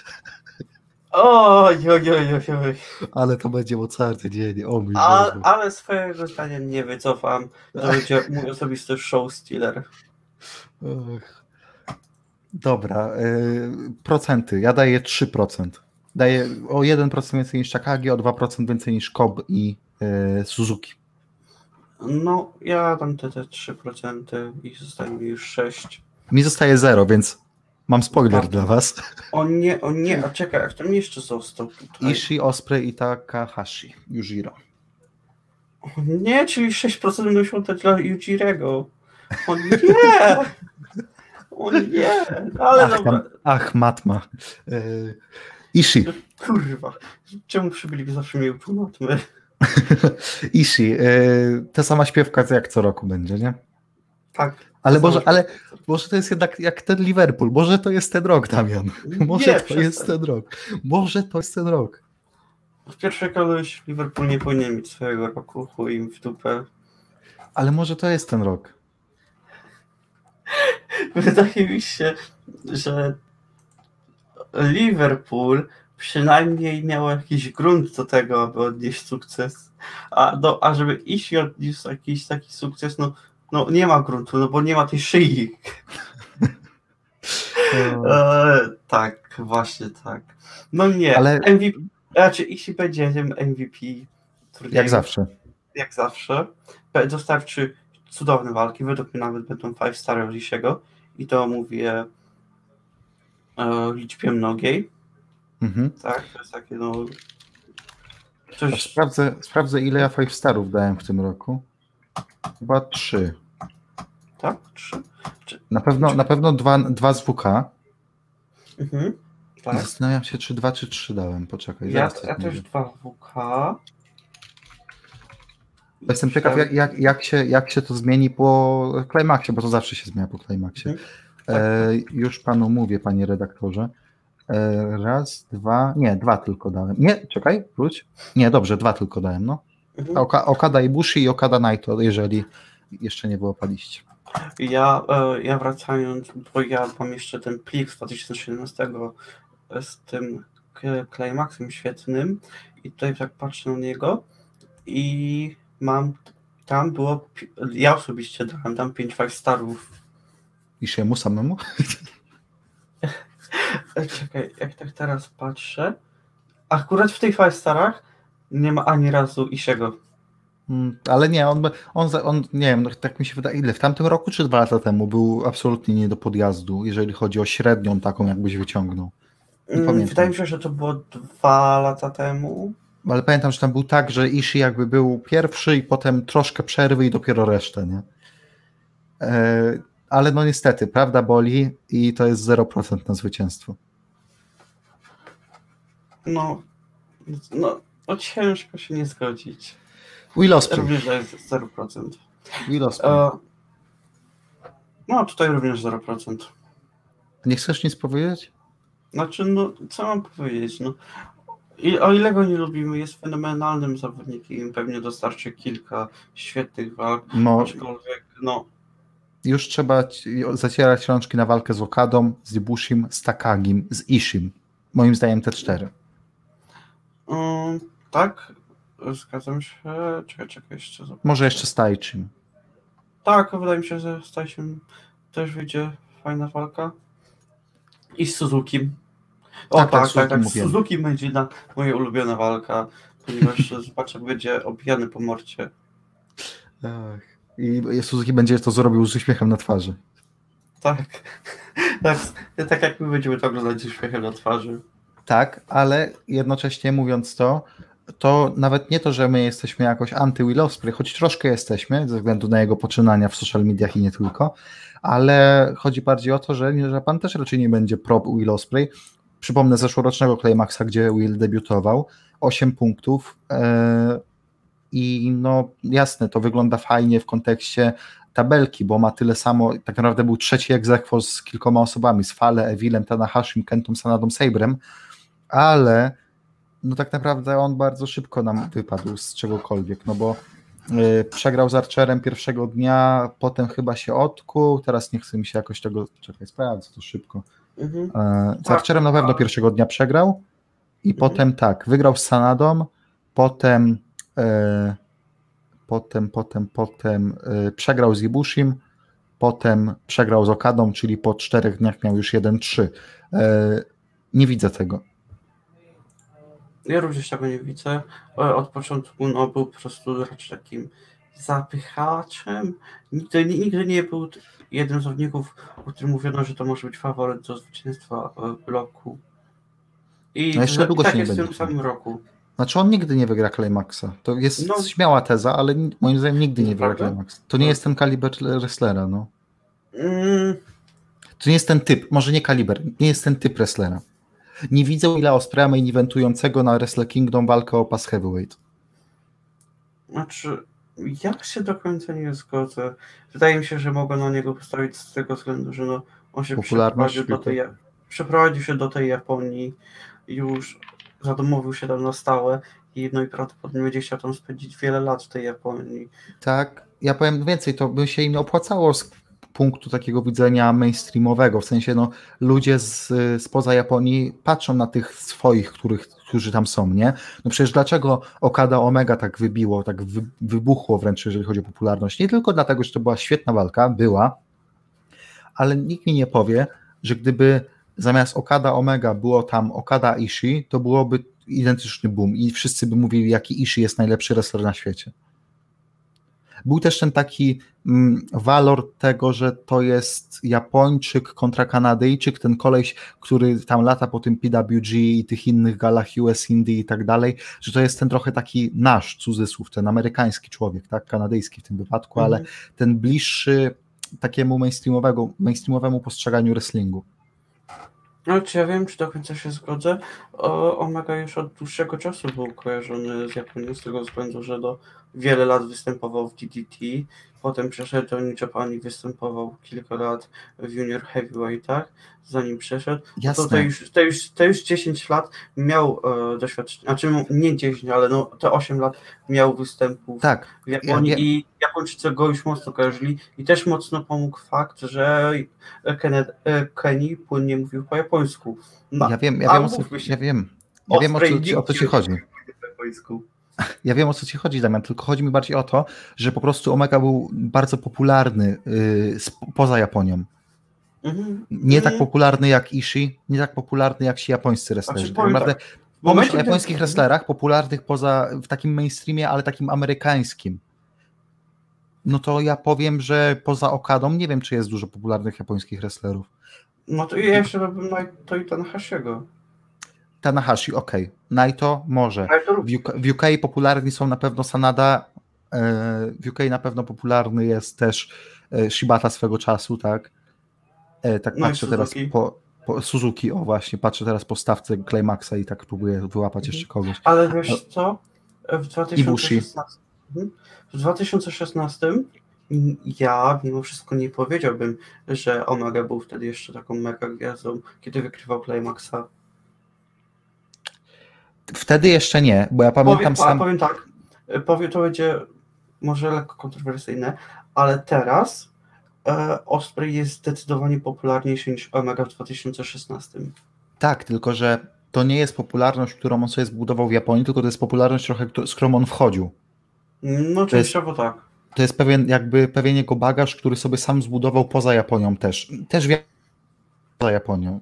Oj, oj, oj, oj, oj. Ale to będzie mocarny dzień. O mój A, ale swojego zdania nie wycofam. To będzie mój osobisty show stealer. Dobra, y, procenty. Ja daję 3%. Daję o 1% więcej niż Takagi, o 2% więcej niż Kob i y, Suzuki. No, ja dam te, te 3% i zostaje mi już 6. Mi zostaje 0, więc Mam spoiler tak. dla was. O nie, o nie, a czekaj, jak tam jeszcze został tutaj? Ishi, Osprey i Takahashi, Yujiro. O nie, czyli 6% będą się oddać dla Yujirego. O nie! O nie! Ale ach, dobra. ach matma. E, Ishi. Kurwa, czemu przybyli zawsze uczył matmy? Ishi, e, ta sama śpiewka jak co roku będzie, nie? Tak. Ale może, ale może to jest jednak jak ten Liverpool, może to jest ten rok, Damian. Może nie, to jest ten rok. Może to jest ten rok. W pierwszej kolejności Liverpool nie powinien mieć swojego roku, chuj im w dupę. Ale może to jest ten rok. Wydaje mi się, że Liverpool przynajmniej miał jakiś grunt do tego, aby odnieść sukces. A, do, a żeby iść i odnieść jakiś taki sukces, no no nie ma gruntu, no bo nie ma tej szyi. e, tak, właśnie tak. No nie, Ale... MVP, raczej jeśli będzie MVP jak zawsze. Jak zawsze, dostarczy cudowne walki, według mnie nawet będą 5 star Lisiego i to mówię e, liczbie mnogiej. Mhm. Tak, to jest takie no... Coś... Sprawdzę, sprawdzę ile ja 5 starów dałem w tym roku. Chyba trzy. Tak? Trzy? Czy, na pewno, czy... na pewno dwa, dwa z WK. Mhm. Tak. Zastanawiam się, czy dwa, czy trzy dałem. Poczekaj. Ja, ja też dwa WK. Jestem ciekaw, jak, jak, jak, się, jak się to zmieni po Climaxie, bo to zawsze się zmienia po Climaxie. Mhm. E, już panu mówię, panie redaktorze. E, raz, dwa, nie, dwa tylko dałem. Nie, czekaj, wróć. Nie, dobrze, dwa tylko dałem, no. Mhm. Oka, Okada Ibushi i Okada Naito, jeżeli jeszcze nie wyłapaliście. Ja, e, ja wracając, bo ja mam jeszcze ten plik z 2017 z tym Climaxem świetnym i tutaj tak patrzę na niego i mam, tam było, ja osobiście dałem tam 5 5 starów. Mu samemu? Czekaj, jak tak teraz patrzę, akurat w tych 5 starach nie ma ani razu Isiego. Mm, ale nie, on, on, on, nie wiem, no, tak mi się wydaje, ile w tamtym roku czy dwa lata temu był absolutnie nie do podjazdu, jeżeli chodzi o średnią taką, jakbyś wyciągnął. Mm, wydaje mi się, że to było dwa lata temu. Ale pamiętam, że tam był tak, że Ishi jakby był pierwszy i potem troszkę przerwy i dopiero resztę, nie? Ale no niestety, prawda boli i to jest 0% na zwycięstwo. No, no, no ciężko się nie zgodzić. Will Osprey. Również jest 0%. Will Osprey. E, no, tutaj również 0%. Nie chcesz nic powiedzieć? Znaczy, no, co mam powiedzieć? No, i o ile go nie lubimy, jest fenomenalnym zawodnikiem, pewnie dostarczy kilka świetnych walk, no, aczkolwiek, no... Już trzeba zacierać rączki na walkę z Okadą, z Ibushim, z Takagim, z Ishim. Moim zdaniem te cztery. Um, tak, zgadzam się. Czekaj, czekaj, jeszcze. Zobaczę. Może jeszcze z Taichim. Tak, wydaje mi się, że z Taichim też wyjdzie fajna walka. I z Suzuki. O tak, tak, tak, tak. Suzuki będzie na moja ulubiona walka, ponieważ zobaczę, będzie obijany po morcie. Tak. I Suzuki będzie to zrobił z uśmiechem na twarzy. Tak. tak, tak jak my będziemy to oglądać z uśmiechem na twarzy. Tak, ale jednocześnie mówiąc to, to nawet nie to, że my jesteśmy jakoś anty-Will Osprey, choć troszkę jesteśmy, ze względu na jego poczynania w social mediach i nie tylko, ale chodzi bardziej o to, że, że pan też raczej nie będzie pro Will Osprey. Przypomnę zeszłorocznego Climaxa, gdzie Will debiutował, 8 punktów yy, i no jasne, to wygląda fajnie w kontekście tabelki, bo ma tyle samo, tak naprawdę był trzeci egzekwo z kilkoma osobami, z Fale, Evilem, Tanahashim, Kentum, Sanadą, Sabrem, ale no tak naprawdę on bardzo szybko nam wypadł z czegokolwiek, no bo y, przegrał z Archerem pierwszego dnia, potem chyba się odkuł, teraz nie chce mi się jakoś tego, czekaj, sprawdzę to szybko. Mhm. Y, z Archerem na pewno pierwszego dnia przegrał i mhm. potem tak, wygrał z Sanadą, potem potem, potem, potem przegrał z Ibushim, potem przegrał z Okadą, czyli po czterech dniach miał już 1-3. Nie widzę tego. Ja również tego nie widzę. Od początku no, był po prostu raczej takim zapychaczem. Nigdy, nigdy nie był jednym z zawodników, o którym mówiono, że to może być faworyt do zwycięstwa bloku. I no jeszcze długo tak się jest nie w tym samym roku. Znaczy on nigdy nie wygra Climaxa. To jest no, śmiała teza, ale moim zdaniem nigdy nie wygra Climaxa. To nie no. jest ten kaliber wrestlera, no. Mm. To nie jest ten typ, może nie kaliber, nie jest ten typ wrestlera. Nie widzę Willa Ospreya main eventującego na Wrestle Kingdom walkę o pas heavyweight. Znaczy, ja się do końca nie zgodzę. Wydaje mi się, że mogę na niego postawić z tego względu, że no, on się przeprowadził do, tej, przeprowadził się do tej Japonii, już zadomowił się tam na stałe i no i prawdopodobnie będzie chciał tam spędzić wiele lat w tej Japonii. Tak, ja powiem więcej, to by się im opłacało punktu takiego widzenia mainstreamowego, w sensie no, ludzie z, spoza Japonii patrzą na tych swoich, których, którzy tam są, nie? No przecież dlaczego Okada Omega tak wybiło, tak wy, wybuchło wręcz, jeżeli chodzi o popularność? Nie tylko dlatego, że to była świetna walka, była, ale nikt mi nie powie, że gdyby zamiast Okada Omega było tam Okada Ishii, to byłoby identyczny boom i wszyscy by mówili, jaki Ishii jest najlepszy wrestler na świecie. Był też ten taki mm, walor tego, że to jest Japończyk kontra Kanadyjczyk, ten koleś, który tam lata po tym PWG i tych innych galach US Indie i tak dalej, że to jest ten trochę taki nasz cudzysłów, ten amerykański człowiek, tak, kanadyjski w tym wypadku, ale mhm. ten bliższy takiemu mainstreamowego, mainstreamowemu postrzeganiu wrestlingu. No, czy ja wiem, czy do końca się zgodzę. O, Omega już od dłuższego czasu był kojarzony z Japonią z tego względu, że do wiele lat występował w DDT, potem przeszedł do New Japan i występował kilka lat w Junior Heavyweightach, zanim przeszedł. Jasne. To, już, to, już, to już 10 lat miał e, doświadczenie, znaczy nie 10, ale no, te 8 lat miał występów tak. w Japonii ja, ja... i Japończycy go już mocno kojarzyli i też mocno pomógł fakt, że Kenny, e, Kenny płynnie mówił po japońsku. No, ja wiem, ja wiem, o co, ja wiem, ja wiem o, co, o co ci chodzi. Ja wiem o co ci chodzi, Damian, tylko chodzi mi bardziej o to, że po prostu Omega był bardzo popularny yy, poza Japonią. Mhm. Nie tak mhm. popularny jak Ishii, nie tak popularny jak ci japońscy wrestlerzy. Znaczy, tak pomyśl o japońskich ten... wrestlerach popularnych poza, w takim mainstreamie, ale takim amerykańskim. No to ja powiem, że poza Okadą nie wiem, czy jest dużo popularnych japońskich wrestlerów. No to ja jeszcze bym na to i Tanahashiego. Tanahashi, ok. Naito może. Naito W UK, w UK popularni są na pewno Sanada, e, w UK na pewno popularny jest też e, Shibata swego czasu, tak? E, tak No patrzę teraz po, po Suzuki, o właśnie, patrzę teraz po stawce Climaxa i tak próbuję wyłapać jeszcze kogoś. Ale wiesz co? W 2016, Mhm. w 2016 ja mimo wszystko nie powiedziałbym, że Omega był wtedy jeszcze taką mega gwiazdą, kiedy wykrywał Climaxa. Wtedy jeszcze nie, bo ja Powiem, pamiętam a sam... powiem tak, powiem, to będzie może lekko kontrowersyjne, ale teraz e, Osprey jest zdecydowanie popularniejszy niż Omega w 2016. Tak, tylko że to nie jest popularność, którą on sobie zbudował w Japonii, tylko to jest popularność trochę, z którą on wchodził. No częściowo tak. To jest pewien, jakby pewien jego bagaż, który sobie sam zbudował poza Japonią też. Też poza Japonią.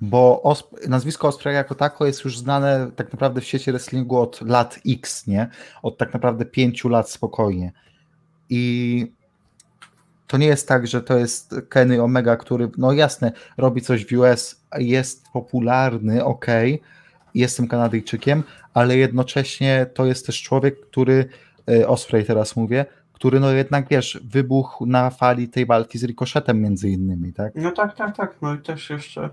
Bo Osp- nazwisko Osprey jako tako jest już znane tak naprawdę w świecie wrestlingu od lat X, nie? Od tak naprawdę pięciu lat spokojnie. I to nie jest tak, że to jest Kenny Omega, który, no jasne, robi coś w US, jest popularny, ok, jestem Kanadyjczykiem, ale jednocześnie to jest też człowiek, który, e, Osprey teraz mówię, który no jednak, wiesz, wybuchł na fali tej walki z Ricochetem między innymi, tak? No tak, tak, tak. No i też jeszcze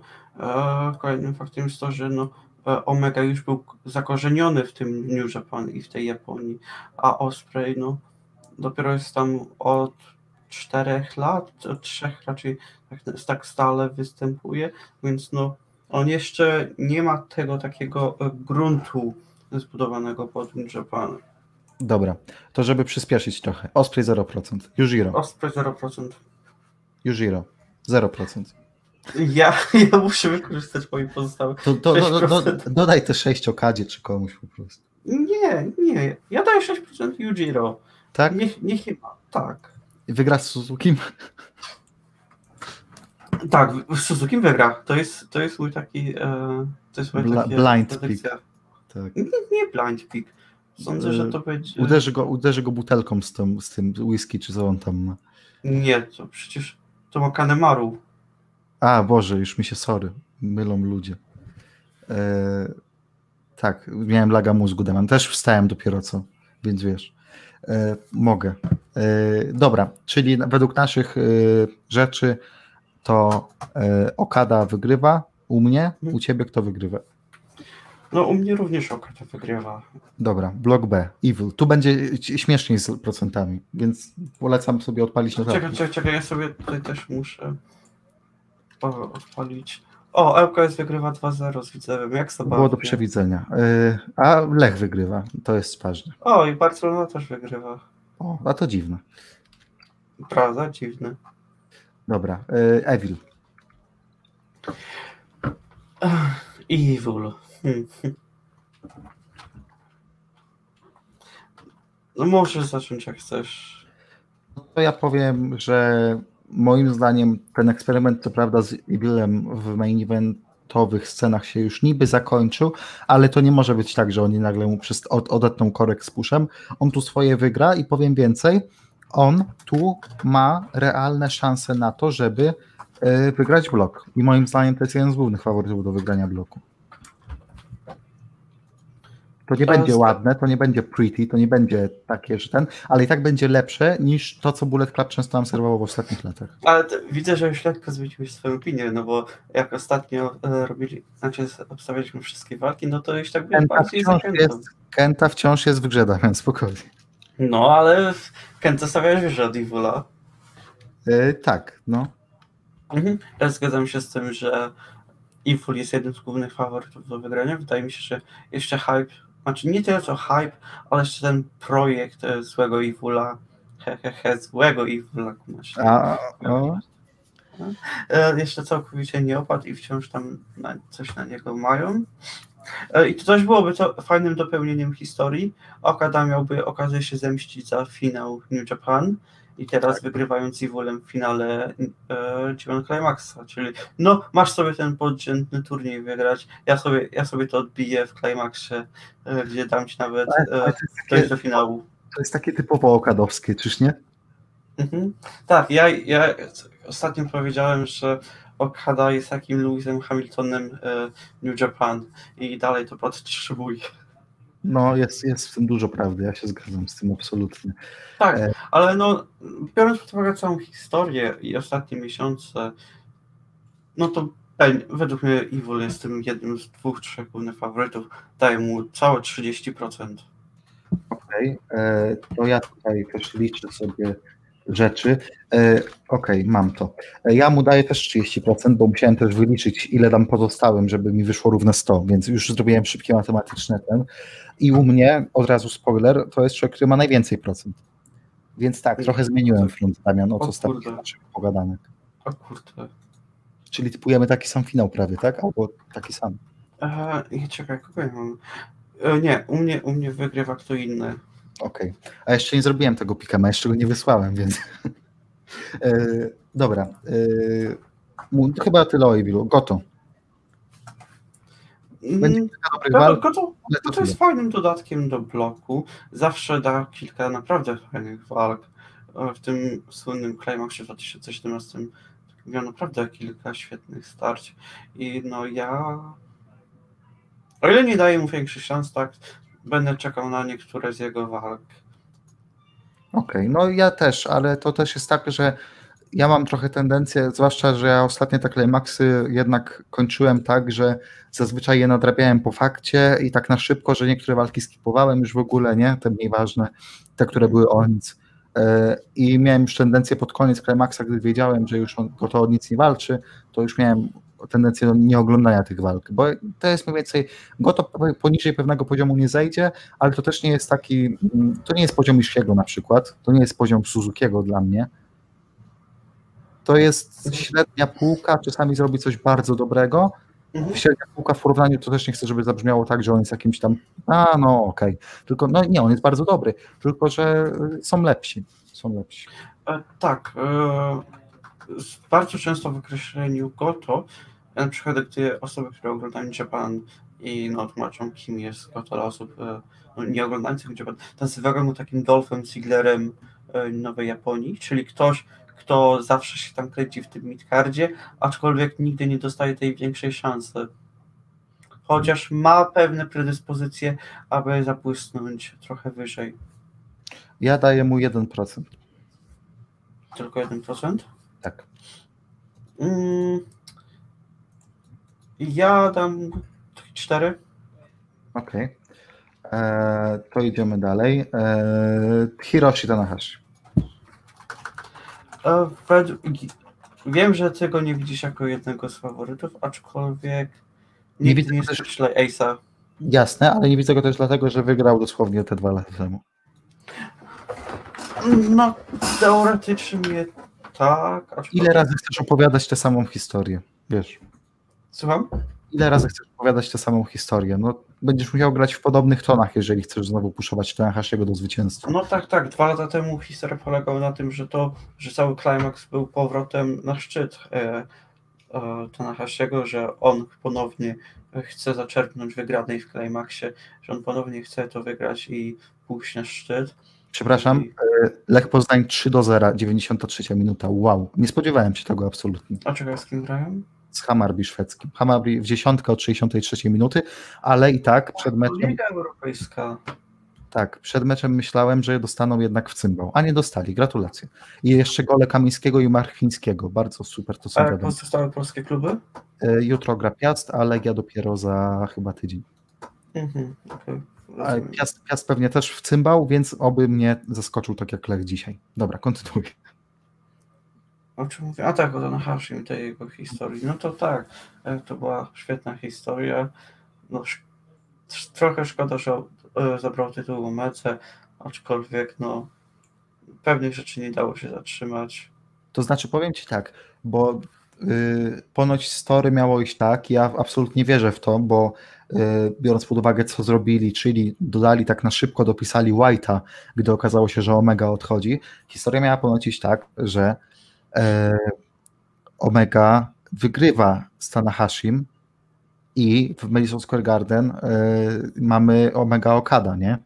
kolejnym faktem jest to, że no, e, Omega już był zakorzeniony w tym New Japan i w tej Japonii, a Osprey no dopiero jest tam od czterech lat, od trzech raczej tak, tak stale występuje, więc no on jeszcze nie ma tego takiego e, gruntu zbudowanego pod New Japan. Dobra, to żeby przyspieszyć trochę. Osprey 0%, Yujiro, Osprey 0%. Yujiro, 0%. Ja, ja muszę wykorzystać moje pozostałe To, to, do, do, 6%. dodaj te 6 okadzie czy komuś po prostu. Nie, nie. Ja daję 6% Yujiro. Tak? Niech, niech nie ma. Tak. Wygra z Suzuki? Tak, w Suzuki wygra. To jest, to jest mój taki. E, to jest moja Bla- takie blind predykcja. Tak. Nie, nie blind pick. Sądzę, że to będzie. Uderzy go, uderzy go butelką z tym, z tym whisky, czy co on tam ma. Nie, to przecież to ma Kanemaru. A, Boże, już mi się sorry. Mylą ludzie. E, tak, miałem laga mózgu, Deman. Też wstałem dopiero co, więc wiesz. E, mogę. E, dobra, czyli według naszych rzeczy to Okada wygrywa u mnie, u ciebie kto wygrywa? No, u mnie również Okada wygrywa. Dobra, blok B, Evil. Tu będzie śmieszniej z procentami, więc polecam sobie odpalić notatki. Czekaj, czekaj, czekaj, ja sobie tutaj też muszę odpalić. O, LKS wygrywa 2-0 z Widzewem. Jak sobie Było do przewidzenia. E, a Lech wygrywa, to jest ważne. O, i Barcelona też wygrywa. O, a to dziwne. Prawda? Dziwne. Dobra, e, Evil. Evil. Hmm. No możesz zacząć jak chcesz. No to ja powiem, że moim zdaniem ten eksperyment, co prawda z Evilem w main eventowych scenach się już niby zakończył, ale to nie może być tak, że oni nagle mu przez, od, odetną korek z puszem. On tu swoje wygra i powiem więcej, on tu ma realne szanse na to, żeby e, wygrać blok. I moim zdaniem to jest jeden z głównych faworytów do wygrania bloku. To nie będzie ładne, to nie będzie pretty, to nie będzie takie, że ten, ale i tak będzie lepsze niż to, co Bullet Club często nam serwował w ostatnich latach. Ale widzę, że już lekko zmieniłeś swoją opinię, no bo jak ostatnio e, robili, znaczy obstawialiśmy wszystkie walki, no to już tak było Kenta wciąż, jest, Kenta wciąż jest w grze, Damian, spokojnie. No, ale Kenta stawiałeś wyżej od Evola. Yy, tak, no. Mhm. Ja zgadzam się z tym, że Evil jest jednym z głównych faworytów do wygrania. Wydaje mi się, że jeszcze hype, znaczy nie tyle co hype, ale jeszcze ten projekt e, złego Evila, he, he, he, złego kumasz. A, o, E, jeszcze całkowicie nie opadł i wciąż tam na, coś na niego mają. E, I to też byłoby to fajnym dopełnieniem historii. Okada miałby okazję się zemścić za finał New Japan i teraz wygrywając Evilem w finale e, G1 Climaxa, czyli no masz sobie ten podrzędny turniej wygrać, ja sobie, ja sobie to odbiję w Climaxie, e, gdzie dam ci nawet e, dojść do finału. to jest takie typowo okadowskie, czyż nie? Mhm. Tak, ja, ja ostatnio powiedziałem, że Okada jest takim Lewisem Hamiltonem e, New Japan i dalej to podtrzymuje. No, jest, jest w tym dużo prawdy, ja się zgadzam z tym absolutnie. Tak, e... ale no, biorąc pod uwagę całą historię i ostatnie miesiące, no to według mnie Evil jest tym jednym z dwóch, trzech głównych faworytów. Daję mu całe 30%. Okej, okay. E, to ja tutaj też liczę sobie rzeczy. E, okej, okay, mam to. E, ja mu daję też 30%, bo musiałem też wyliczyć, ile dam pozostałym, żeby mi wyszło równe 100, więc już zrobiłem szybkie matematyczne ten. I u mnie, od razu spoiler, to jest człowiek, który ma najwięcej procent. Więc tak, trochę zmieniłem front, Damian, od ostatnich naszych pogadanek. O kurde. Czyli typujemy taki sam finał prawie, tak? Albo taki sam. Eee, czekaj, kogo ja mam? E, nie, u mnie, u mnie wygrywa kto inny. Okej. Okay. A jeszcze nie zrobiłem tego pikema, jeszcze go nie wysłałem, więc. e, dobra. E, chyba tyle o Evilu. Goto. Będzie mm, dobrych walk. Goto, Goto jest fajnym dodatkiem do bloku. Zawsze da kilka naprawdę fajnych walk. E, w tym słynnym Climaxie w 2017 miał naprawdę kilka świetnych starć. I no ja o ile nie daje mu większych szans, tak, będę czekał na niektóre z jego walk. Okej, okay, no ja też, ale to też jest tak, że ja mam trochę tendencję, zwłaszcza, że ja ostatnie te Climaxy jednak kończyłem tak, że zazwyczaj je nadrabiałem po fakcie i tak na szybko, że niektóre walki skipowałem już w ogóle, nie, te mniej ważne, te, które były o nic. E, I miałem już tendencję pod koniec Climaxa, gdy wiedziałem, że już on, to o nic nie walczy, to już miałem tendencję do nieoglądania tych walk, bo to jest mniej więcej, Goto poniżej pewnego poziomu nie zejdzie, ale to też nie jest taki, mm, to nie jest poziom Ishiego na przykład, to nie jest poziom Suzukiego dla mnie, to jest średnia półka, czasami zrobi coś bardzo dobrego, mhm. średnia półka w porównaniu to też nie chcę, żeby zabrzmiało tak, że on jest jakimś tam, a no okej, okay. tylko no nie, on jest bardzo dobry, tylko że są lepsi, są lepsi. E, tak, e, bardzo często w określeniu Goto na przykład gdy osoby, które oglądają Japan i no, tłumaczą, kim jest to dla osób e, no, nie oglądających Japan, nazywają mu takim Dolphem Zigglerem e, Nowej Japonii, czyli ktoś, kto zawsze się tam kręci w tym midcardzie, aczkolwiek nigdy nie dostaje tej większej szansy. Chociaż ma pewne predyspozycje, aby zabłysnąć trochę wyżej. Ja daję mu 1%. Tylko 1%? Tak. Mm, ja dam 4. Okej. Okay. E, to idziemy dalej. E, Hiroshi Tanahashi. E, wiem, że tego nie widzisz jako jednego z faworytów, aczkolwiek nie, nie widzę nie też Ace'a. Jasne, ale nie widzę go też dlatego, że wygrał dosłownie te dwa lata temu. No, teoretycznie tak. Aczkolwiek... Ile razy chcesz opowiadać tę samą historię? Wiesz. Słucham? Ile razy chcesz opowiadać tę samą historię? No, będziesz musiał grać w podobnych tonach, jeżeli chcesz znowu puszować Tanahashiego do zwycięstwa. No tak, tak. Dwa lata temu historia polegała na tym, że to, że cały climax był powrotem na szczyt e, e, Tanahashiego, że on ponownie chce zaczerpnąć wygranej w climaxie, że on ponownie chce to wygrać i pójść na szczyt. Przepraszam. E, Lech Poznań 3 do 0, 93 minuta. Wow, nie spodziewałem się tego absolutnie. A czego z kim grają? Z Hamarby szwedzkim. Hamarby w dziesiątkę od 63 minuty, ale i tak przed meczem... Liga Europejska. Tak, przed meczem myślałem, że dostaną jednak w cymbał, a nie dostali. Gratulacje. I jeszcze gole Kamińskiego i Marchwińskiego. Bardzo super to są A jak pozostały polskie kluby? E, jutro gra Piast, a Legia dopiero za chyba tydzień. Mhm, okay. Piast, Piast pewnie też w cymbał, więc oby mnie zaskoczył tak jak Lech dzisiaj. Dobra, kontynuuj. O czym mówię? A tak, o Tanahashim, tej jego historii. No to tak, e, to była świetna historia. No, trochę szkoda, że e, zabrał tytuł Mece, aczkolwiek no, pewnych rzeczy nie dało się zatrzymać. To znaczy, powiem Ci tak, bo yy, ponoć story miało iść tak, ja absolutnie wierzę w to, bo yy, biorąc pod uwagę, co zrobili, czyli dodali tak na szybko, dopisali White'a, gdy okazało się, że Omega odchodzi, historia miała ponoć iść tak, że Omega wygrywa z Tanahashim i w Madison Square Garden e, mamy Omega Okada, nie?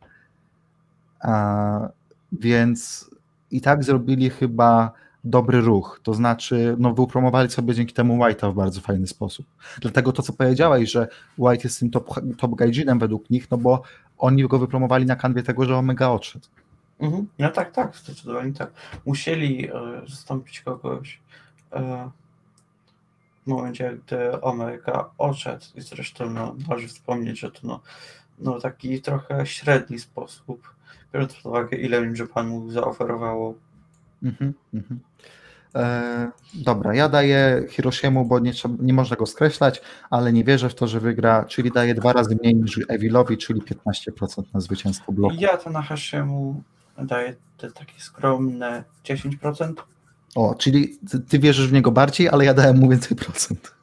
A, więc i tak zrobili chyba dobry ruch, to znaczy no, wypromowali sobie dzięki temu White'a w bardzo fajny sposób. Dlatego to, co powiedziałeś, że White jest tym top, top gaijinem według nich, no bo oni go wypromowali na kanwie tego, że Omega odszedł. Mhm. No tak, tak, zdecydowanie tak. Musieli e, zastąpić kogoś e, w momencie, gdy Omega odszedł i zresztą no, należy wspomnieć, że to no, no taki trochę średni sposób, biorąc pod uwagę ile im Japan mu zaoferowało. Mhm, mhm. E, dobra, ja daję Hiroshiemu, bo nie, nie można go skreślać, ale nie wierzę w to, że wygra, czyli daję dwa razy mniej niż Evilowi, czyli 15% na zwycięstwo bloku. Ja to na Hashiemu daję te takie skromne 10%. O, czyli ty, ty wierzysz w niego bardziej, ale ja dałem mu więcej procent.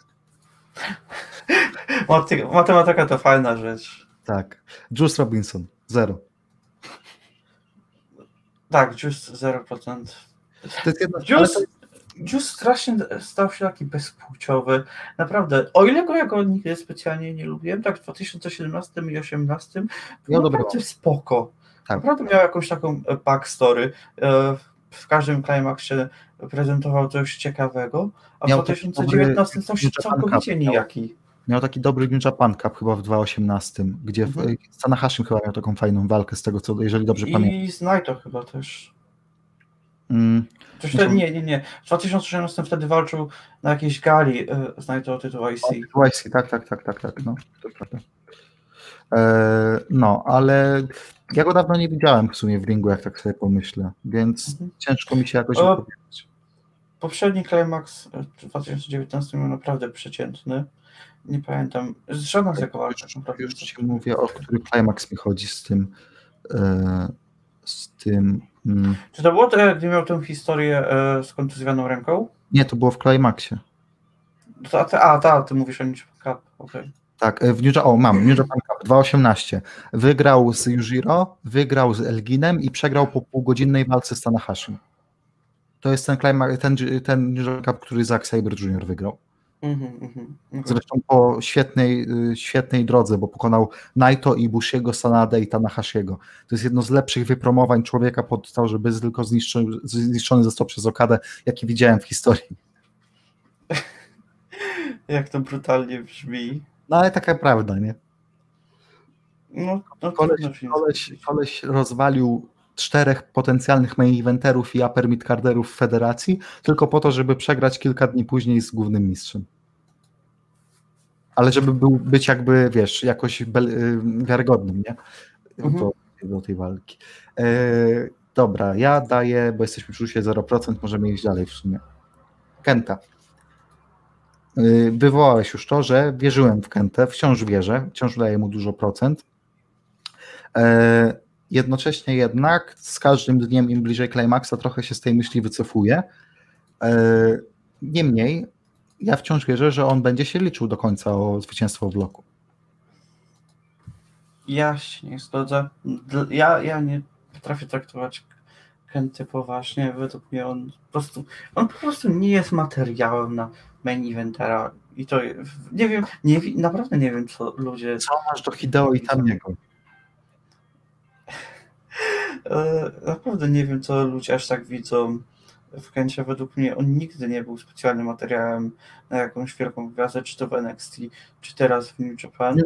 Matematyka to fajna rzecz. Tak. Juice Robinson, zero. Tak, Juice 0%. To jest jedno, Juice, Juice strasznie stał się taki bezpłciowy. Naprawdę, o ile go jako nigdy specjalnie nie lubiłem, tak w 2017 i 2018 no naprawdę spoko. Tak. Naprawdę miał jakąś taką backstory. E, w każdym climaxie prezentował coś ciekawego, a miał w 2019 stał się całkowicie nijaki. Miał taki dobry New Japan Cup chyba w 2018, gdzie mhm. w Tanahashim chyba miał taką fajną walkę z tego, co jeżeli dobrze I pamiętam. I z Naito chyba też. Mm. Coś wtedy, nie, nie, nie. W 2013 wtedy walczył na jakiejś gali e, z Naito o tytuł IC. O, IC, tak, tak, tak, tak, tak, no, to prawda. E, no, ale ja go dawno nie widziałem w sumie w ringu, jak tak sobie pomyślę, więc mhm. ciężko mi się jakoś o, Poprzedni Climax w 2019 był naprawdę przeciętny. Nie pamiętam. Żadna z walk. Już, już ci mówię, o który Climax mi chodzi z tym. E, z tym. Mm. Czy to było gdy miał tę historię e, z kontuzjowaną ręką? Nie, to było w Climaxie. A, ty, a ta, ty mówisz o New Cup, okej. Okay. Tak, e, w New, o, mam, New Japan Cup 2.18. Wygrał z Yujiro, wygrał z Elginem i przegrał po półgodzinnej walce z Tanahashim. To jest ten, climax, ten, ten New Japan Cup, który Zack Sabre Jr. wygrał. Mm-hmm, mm-hmm. Zresztą po świetnej, y, świetnej drodze, bo pokonał Naito i Bushiego, Sanada i Tanahashiego. To jest jedno z lepszych wypromowań człowieka pod to, żeby tylko zniszczony, zniszczony został przez Okadę, jaki widziałem w historii. Jak to brutalnie brzmi. No ale taka prawda, nie? No, no koleś, koleś, koleś rozwalił czterech potencjalnych main eventerów i upper midcarderów w federacji, tylko po to, żeby przegrać kilka dni później z głównym mistrzem. Ale żeby był, być jakby, wiesz, jakoś y, wiarygodnym, nie? Mhm. Do, do, tej walki. E, dobra, ja daję, bo jesteśmy przy 0%, możemy iść dalej w sumie. Kenta. Y, wywołałeś już to, że wierzyłem w Kentę, wciąż wierzę, wciąż daję mu dużo procent. E, jednocześnie jednak z każdym dniem im bliżej Climaxa trochę się z tej myśli wycofuję. E, niemniej ja wciąż wierzę, że on będzie się liczył do końca o zwycięstwo w bloku. Ja się nie zgodzę. Ja, ja nie potrafię traktować Kenty poważnie. Według mnie on po prostu on po prostu nie jest materiałem na main eventera i to nie wiem, nie, naprawdę nie wiem, co ludzie... Co masz do Hideo i Tamiego? E, naprawdę nie wiem, co ludzie aż tak widzą w Kencie. Według mnie on nigdy nie był specjalnym materiałem na jakąś wielką gwiazdę, czy to w NXT, czy teraz w New Japan.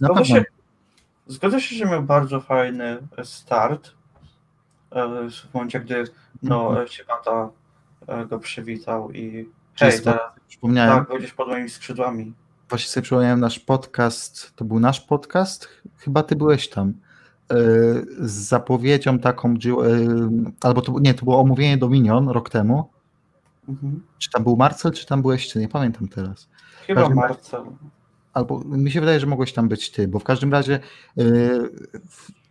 Zgodzę się, zgodzę się, że miał bardzo fajny start w momencie, gdy no, mhm. Shibata e, go przywitał i hej, teraz przypomniałem. Tak, będziesz pod moimi skrzydłami. Właśnie sobie przypomniałem nasz podcast, to był nasz podcast? Chyba ty byłeś tam e, z zapowiedzią taką, e, albo to, nie, to było omówienie Dominion rok temu. Mhm. Czy tam był Marcel, czy tam byłeś ty? Nie pamiętam teraz. Chyba Marcel. Albo mi się wydaje, że mogłeś tam być ty, bo w każdym razie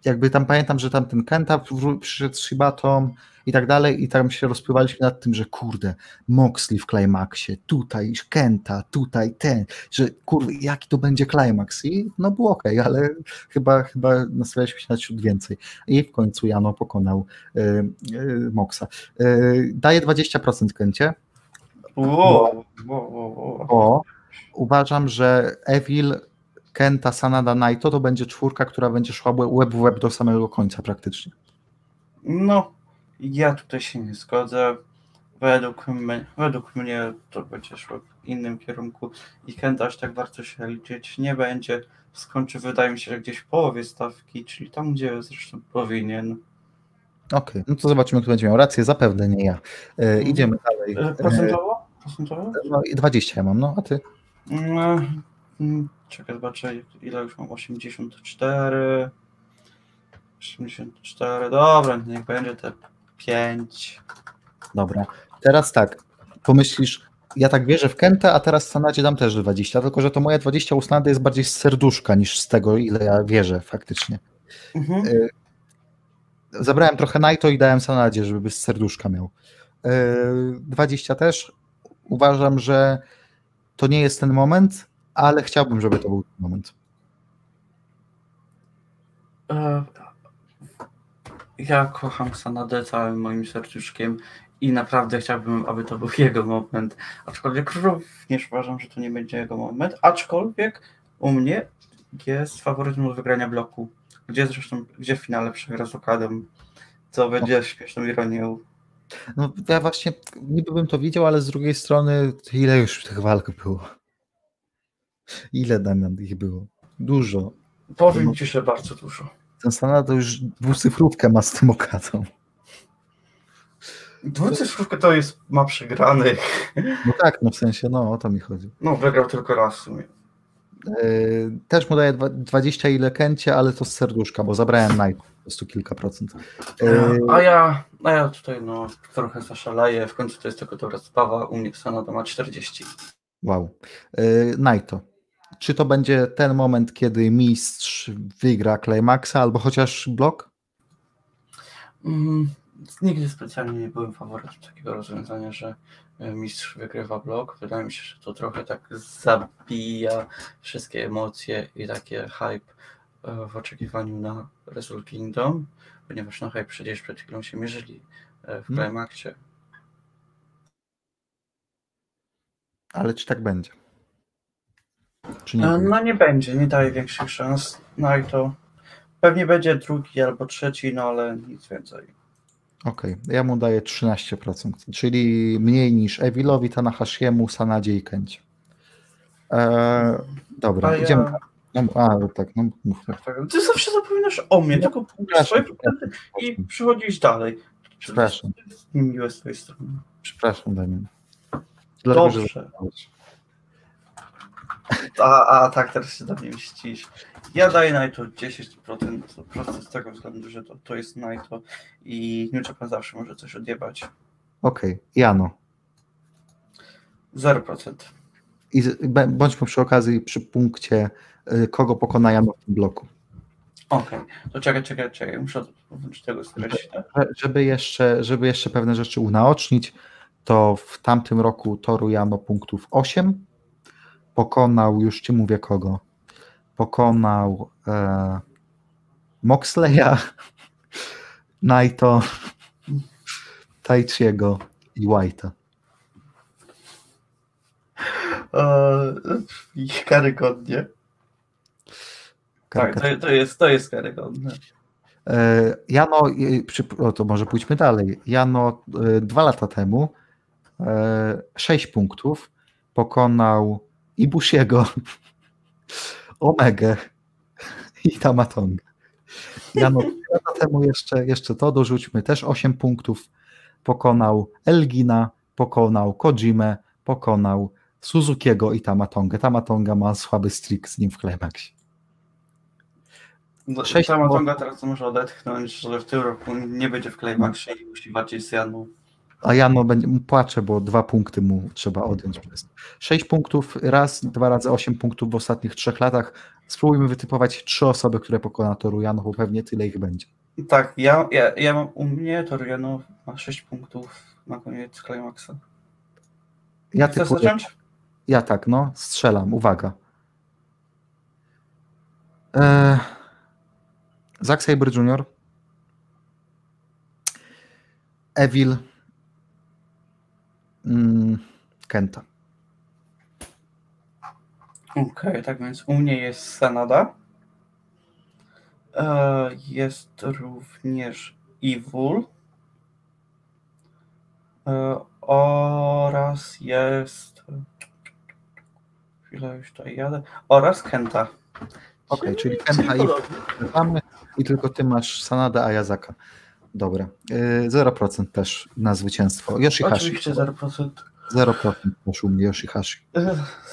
jakby tam pamiętam, że tam ten Kenta przyszedł z Shibatą i tak dalej i tam się rozpływaliśmy nad tym, że kurde, Moxley w Climaxie, tutaj Kenta, tutaj ten, że kurde, jaki to będzie Climax i no było ok, ale chyba, chyba nastawialiśmy się na ciut więcej i w końcu Jano pokonał y, y, Moxa. Y, daję 20% Kencie. Wow. uważam, że Evil Kenta, Sanada, Naito to będzie czwórka, która będzie szła web w web do samego końca praktycznie. No, ja tutaj się nie zgodzę. według mnie, według mnie to będzie szło w innym kierunku i Kent aż tak bardzo się liczyć nie będzie. Skończy, wydaje mi się, że gdzieś w połowie stawki, czyli tam, gdzie zresztą powinien. Okej, okay. no to zobaczymy, kto będzie miał rację. Zapewne nie ja. E, mhm. idziemy dalej. E, procentowo? Procentowo? No, 20 ja mam, no, a ty? No, czekaj, zobaczę, ile już mam. 84. 84, dobra, niech będzie te 5. Dobra, teraz tak, pomyślisz, ja tak wierzę w Kenta, a teraz Sanadzie dam też 20, tylko że to moje 20 u Sanady jest bardziej z serduszka niż z tego, ile ja wierzę faktycznie. Mhm. Y, zabrałem trochę Naito i dałem Sanadzie, żeby z serduszka miał. 20 y, też. Uważam, że to nie jest ten moment, ale chciałbym, żeby to był ten moment. E, ja kocham Sanadę całym moim serduszkiem i naprawdę chciałbym, aby to był jego moment. Aczkolwiek również uważam, że to nie będzie jego moment. Aczkolwiek u mnie jest faworytem do wygrania bloku. Gdzie zresztą, gdzie w finale przegra z Okadem. Co będzie no. śmieszną ironią. No ja właśnie niby bym to widział, ale z drugiej strony ile już tych walk było? Ile Damian ich było? Dużo. Powiem no, ci, że bardzo dużo. Ten Sanada to już dwucyfrówkę ma z tym Okadą. Dwucyfrówkę to jest, ma przegranych. No tak, no w sensie, no o to mi chodzi. No, wygrał tylko raz w sumie. Yy, też mu daję 20 ile kęcie, ale to z serduszka, bo zabrałem Night po prostu kilka procent. Yy, a ja, a ja tutaj no trochę zaszaleję, w końcu to jest tylko dobra sprawa, u mnie Sanada ma 40. Wow. Yy, Naito. Czy to będzie ten moment, kiedy mistrz wygra Climaxa albo chociaż blok? Mm, nigdy specjalnie nie byłem faworytem takiego rozwiązania, że e, mistrz wygrywa blok. Wydaje mi się, że to trochę tak zabija wszystkie emocje i takie hype e, w oczekiwaniu na Wrestle Kingdom, ponieważ na hype przecież przed chwilą się mierzyli e, w hmm. Climaxie. Ale czy tak będzie? Czy nie no nie będzie, nie daje większych szans. No i to pewnie będzie drugi albo trzeci, no ale nic więcej. Okej, okay. ja mu daję 13%, czyli mniej niż Ewilowi, Tanahashiemu, Sanadzie i Kęcie. Eee, dobra, a idziemy. Ja... No, a, tak, no mów. Tak, tak. Ty zawsze zapominasz o mnie, no, tylko swoje i przychodzisz dalej. Przepraszam. Miłe z twojej strony. Przepraszam, Damian. Dobrze. Że... A, a tak, teraz się do mnie mścisz. Ja daję Naito 10% po prostu z tego względu, że to, to jest Naito i New Japan zawsze może coś odjebać. Okej, okay. Jano. 0%. I bądźmy przy okazji przy punkcie, y, kogo pokona Jano w tym bloku. Okej, okay. to czekaj, czekaj, czekaj, muszę włączyć tego streści. Żeby jeszcze, żeby jeszcze pewne rzeczy unaocznić, to w tamtym roku Toru Jano punktów 8, pokonał, już ci mówię kogo, pokonał e, Moxleya, Naito, Taichiego i White'a. I karygodnie. Tak, to, to, jest, to jest karygodne. E, Jano, o, to może pójdźmy dalej. Jano e, dwa lata temu e, sześć punktów pokonał Ibushiego, Omegę i Tamatongę. Jano, lata temu jeszcze, jeszcze to dorzućmy, też 8 punktów pokonał Elgina, pokonał Kojimę, pokonał Suzukiego i Tamatongę. Tamatonga ma słaby streak z nim w Climaxie. No, Tamatonga teraz może odetchnąć, że w tym roku nie będzie w Climaxie i musi walczyć z Janą. A Jano będzie, płacze, bo dwa punkty mu trzeba odjąć. Przez. Sześć punktów raz, dwa razy osiem punktów w ostatnich trzech latach. Spróbujmy wytypować trzy osoby, które pokona Toru Jano, bo pewnie tyle ich będzie. Tak, ja, ja, ja mam u mnie Toru Jano ma sześć punktów na koniec Climaxa. Ja Chcesz typuję, zacząć? Ja tak, no, strzelam, uwaga. Eee, Zack Sabre Jr., Evil, Mm, Kenta. Okej, okay, tak więc u mnie jest Sanada. E, jest również Evil. E, oraz jest chwilę już tutaj jadę, oraz Kenta. Okej, okay, czyli Kenta i i tylko ty masz Sanada, a Yazaka. Dobra. 0% y, też na zwycięstwo. Yoshihashi. Oczywiście 0%. 0% też u mnie Yoshihashi.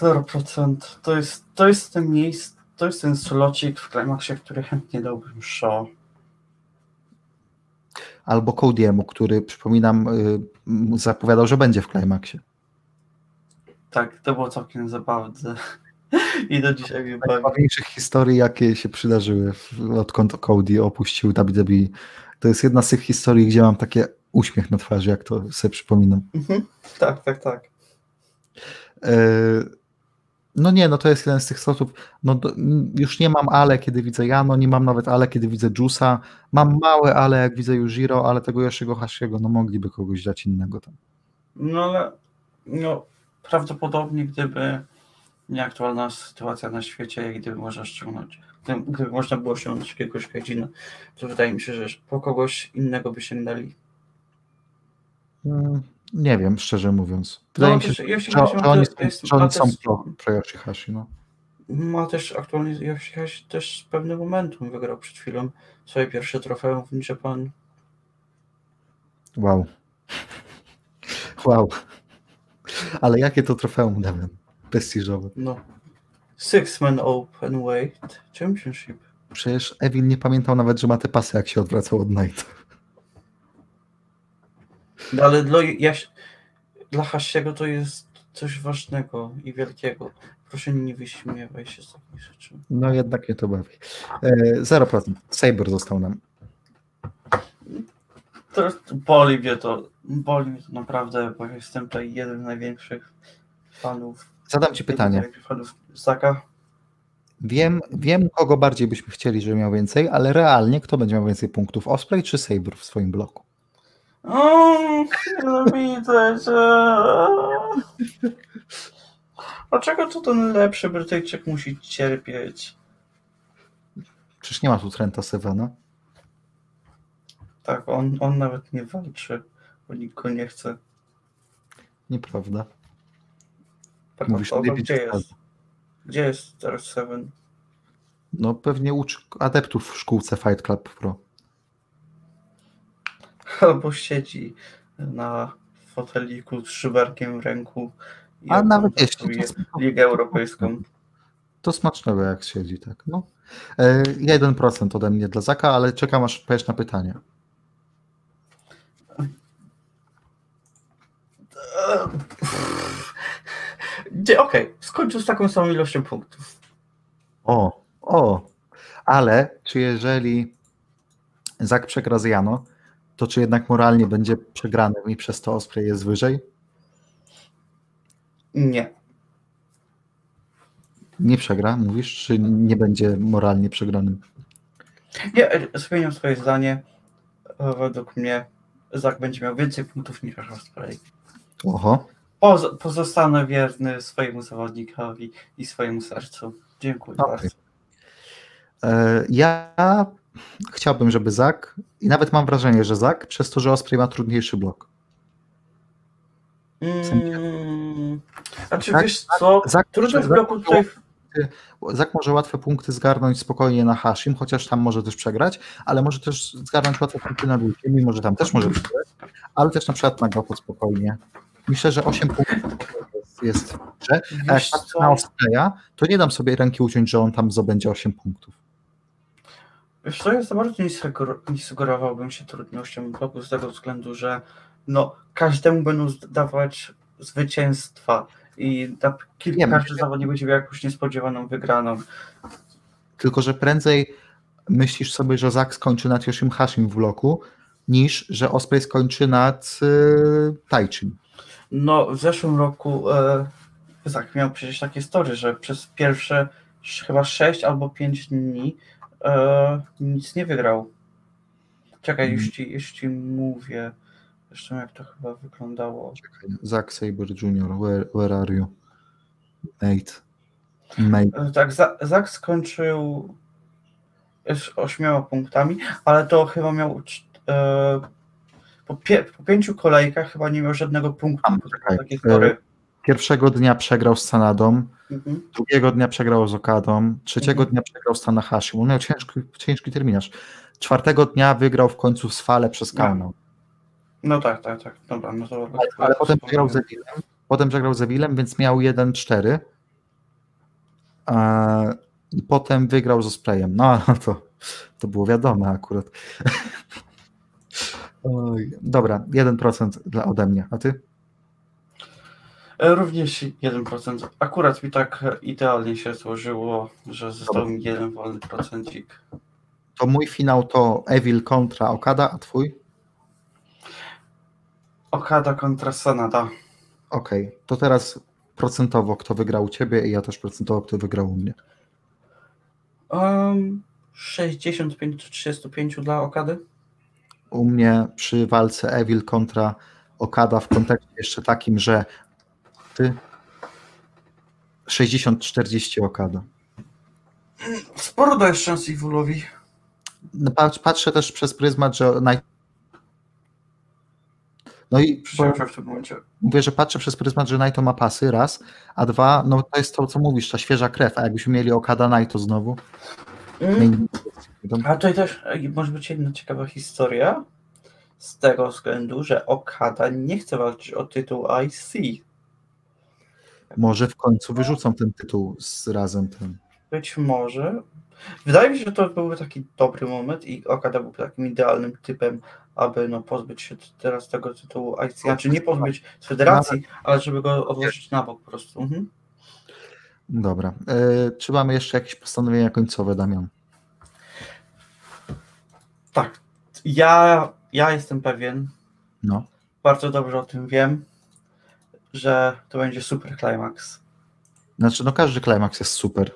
0%. To jest, to jest ten miejsce, to jest ten slocik w Climaxie, który chętnie dałbym show. Albo Cody'emu, który przypominam y, zapowiadał, że będzie w Climaxie. Tak, to było całkiem zabawne. I do dzisiaj mnie bawi. Najważniejszych historii, jakie się przydarzyły, odkąd Cody opuścił WWE. To jest jedna z tych historii, gdzie mam takie uśmiech na twarzy, jak to sobie przypominam. Mhm. Tak, tak, tak. E, no nie, no to jest jeden z tych slotów. No już nie mam ale, kiedy widzę Jano, nie mam nawet ale, kiedy widzę Jusa. Mam małe ale, jak widzę Yujiro, ale tego Yoshiego Hashiego, no mogliby kogoś dać innego tam. No ale no, prawdopodobnie gdyby nieaktualna sytuacja na świecie, gdyby można ściągnąć, gdyby można było ściągnąć jakiegoś Kajdzina, to wydaje mi się, że po kogoś innego by sięgnęli. Hmm, nie wiem, szczerze mówiąc. Wydaje no, mi się, że, że, że oni, jest, że oni są pro, pro Yoshihashi, no. Ma też aktualnie Yoshihashi też z pewnym momentum wygrał przed chwilą swoje pierwsze trofeum w Japan. Wow. Wow. Ale jakie to trofeum, Damian? Prestiżowe. No. Six Man Open Weight Championship. Przecież Evil nie pamiętał nawet, że ma te pasy, jak się odwracał od Knight. No, ale dla, Jaś, dla Hasiego to jest coś ważnego i wielkiego. Proszę nie wyśmiewaj się z takich rzeczy. No jednak nie to bawi. E, 0%. Saber został nam. To boli mnie to. Boli mnie to naprawdę, bo jestem tutaj jeden z największych fanów. Zadam ci pytanie. Wiem, wiem, kogo bardziej byśmy chcieli, żeby miał więcej, ale realnie kto będzie miał więcej punktów? Osprey czy Saber w swoim bloku? No widzę, że... Dlaczego to ten lepszy Brytyjczyk musi cierpieć? Przecież nie ma tu Trenta Sevena. Tak, on, on nawet nie walczy, bo nikt go nie chce. Nieprawda. Tak, Mówisz, o, gdzie jest? Gdzie jest teraz Seven? No pewnie uczy adeptów w szkółce Fight Club Pro. Albo siedzi na foteliku z szyberkiem w ręku. I A nawet jeśli. Ligę Europejską. To smacznego jak siedzi, tak. No. 1% ode mnie dla Zaka, ale czekam aż odpowiesz na pytania. Okej, okay. skończył z taką samą ilością punktów. O, o, ale czy jeżeli Zak przegra z Jano, to czy jednak moralnie będzie przegranym i przez to Osprey jest wyżej? Nie. Nie przegra, mówisz, czy nie będzie moralnie przegranym? Nie, zmieniam swoje zdanie. Według mnie Zak będzie miał więcej punktów niż Osprey. Oho. Poz pozostanę wierny swojemu zawodnikowi i swojemu sercu. Dziękuję okay. bardzo. E, ja chciałbym, żeby Zak, i nawet mam wrażenie, że Zak, przez to, że Osprey ma trudniejszy blok. Hmm. A czy wiesz co? Zak, Trudny w bloku tutaj... Zak może łatwe punkty zgarnąć spokojnie na Hashim, chociaż tam może też przegrać, ale może też zgarnąć łatwe punkty na Wilkiem, mimo że tam też może przegrać, ale też na przykład na Gopo spokojnie. Myślę, że 8 punktów jest, grze. A jak patrzę na Ospreya, to nie dam sobie ręki uciąć, że on tam zdobędzie 8 punktów. Wiesz co, ja za bardzo nie sugerowałbym się trudnością bloku z tego względu, że no, każdemu będą dawać zwycięstwa i kilka, nie, każdy zawodnik będzie miał jakąś niespodziewaną wygraną. Tylko, że prędzej myślisz sobie, że Zak skończy nad Yoshim Hashim w bloku, niż że Osprey skończy nad y, Taichim. No, w zeszłym roku e, tak, miał przecież takie story, że przez pierwsze chyba 6 albo 5 dni e, nic nie wygrał. Czekaj, mm. już, ci, już ci mówię. Zresztą jak to chyba wyglądało. Czekaj, Zack Saber Jr., where, where are you? Mate. Mate. E, tak, Zack skończył z ośmioma punktami, ale to chyba miał e, po, pie, po pięciu kolejkach chyba nie miał żadnego punktu. E, Pierwszego dnia przegrał z Sanadą, mhm. drugiego dnia przegrał z Okadą, trzeciego mhm. dnia przegrał z Tanahashi. On miał ciężki, ciężki terminarz. Czwartego dnia wygrał w końcu z Fale przez Kaunę. No. No tak, tak, tak. Dobra, no to, ale, ale potem przegrał z Evilem, potem przegrał z Evilem, więc miał 1-4. I potem wygrał ze Sprayem. No, to, to było wiadome akurat. Oj, dobra, 1% dla ode mnie. A ty? E, również 1%. Akurat mi tak idealnie się złożyło, że został mi jeden wolny procencik. To mój finał to Evil kontra Okada, a twój? Okada kontra Sanada. Okej, okay. to teraz procentowo kto wygrał u ciebie i ja też procentowo kto wygrał u mnie. Um, 65 do 35 dla Okady? U mnie przy walce Evil kontra Okada w kontekście jeszcze takim, że ty 60-40 Okada. Sporo dajesz szans Evilowi. No, patrzę też przez pryzmat, że naj... No i w tym momencie. mówię, że patrzę przez pryzmat, że Naito ma pasy, raz, a dwa, no to jest to, co mówisz, ta świeża krew, a jakbyśmy mieli Okada Naito znowu. Mm. A tutaj też może być jedna ciekawa historia z tego względu, że Okada nie chce walczyć o tytuł IC. Może w końcu wyrzucą ten tytuł z razem tym. Być może. Wydaje mi się, że to byłby taki dobry moment i Okada był takim idealnym typem, aby no, pozbyć się teraz tego tytułu IC. Znaczy nie pozbyć z federacji, ale żeby go odłożyć na bok po prostu. Mhm. Dobra. E, czy mamy jeszcze jakieś postanowienia końcowe, Damian? Tak. Ja, ja jestem pewien. No. Bardzo dobrze o tym wiem, że to będzie super climax. Znaczy, no każdy climax jest super.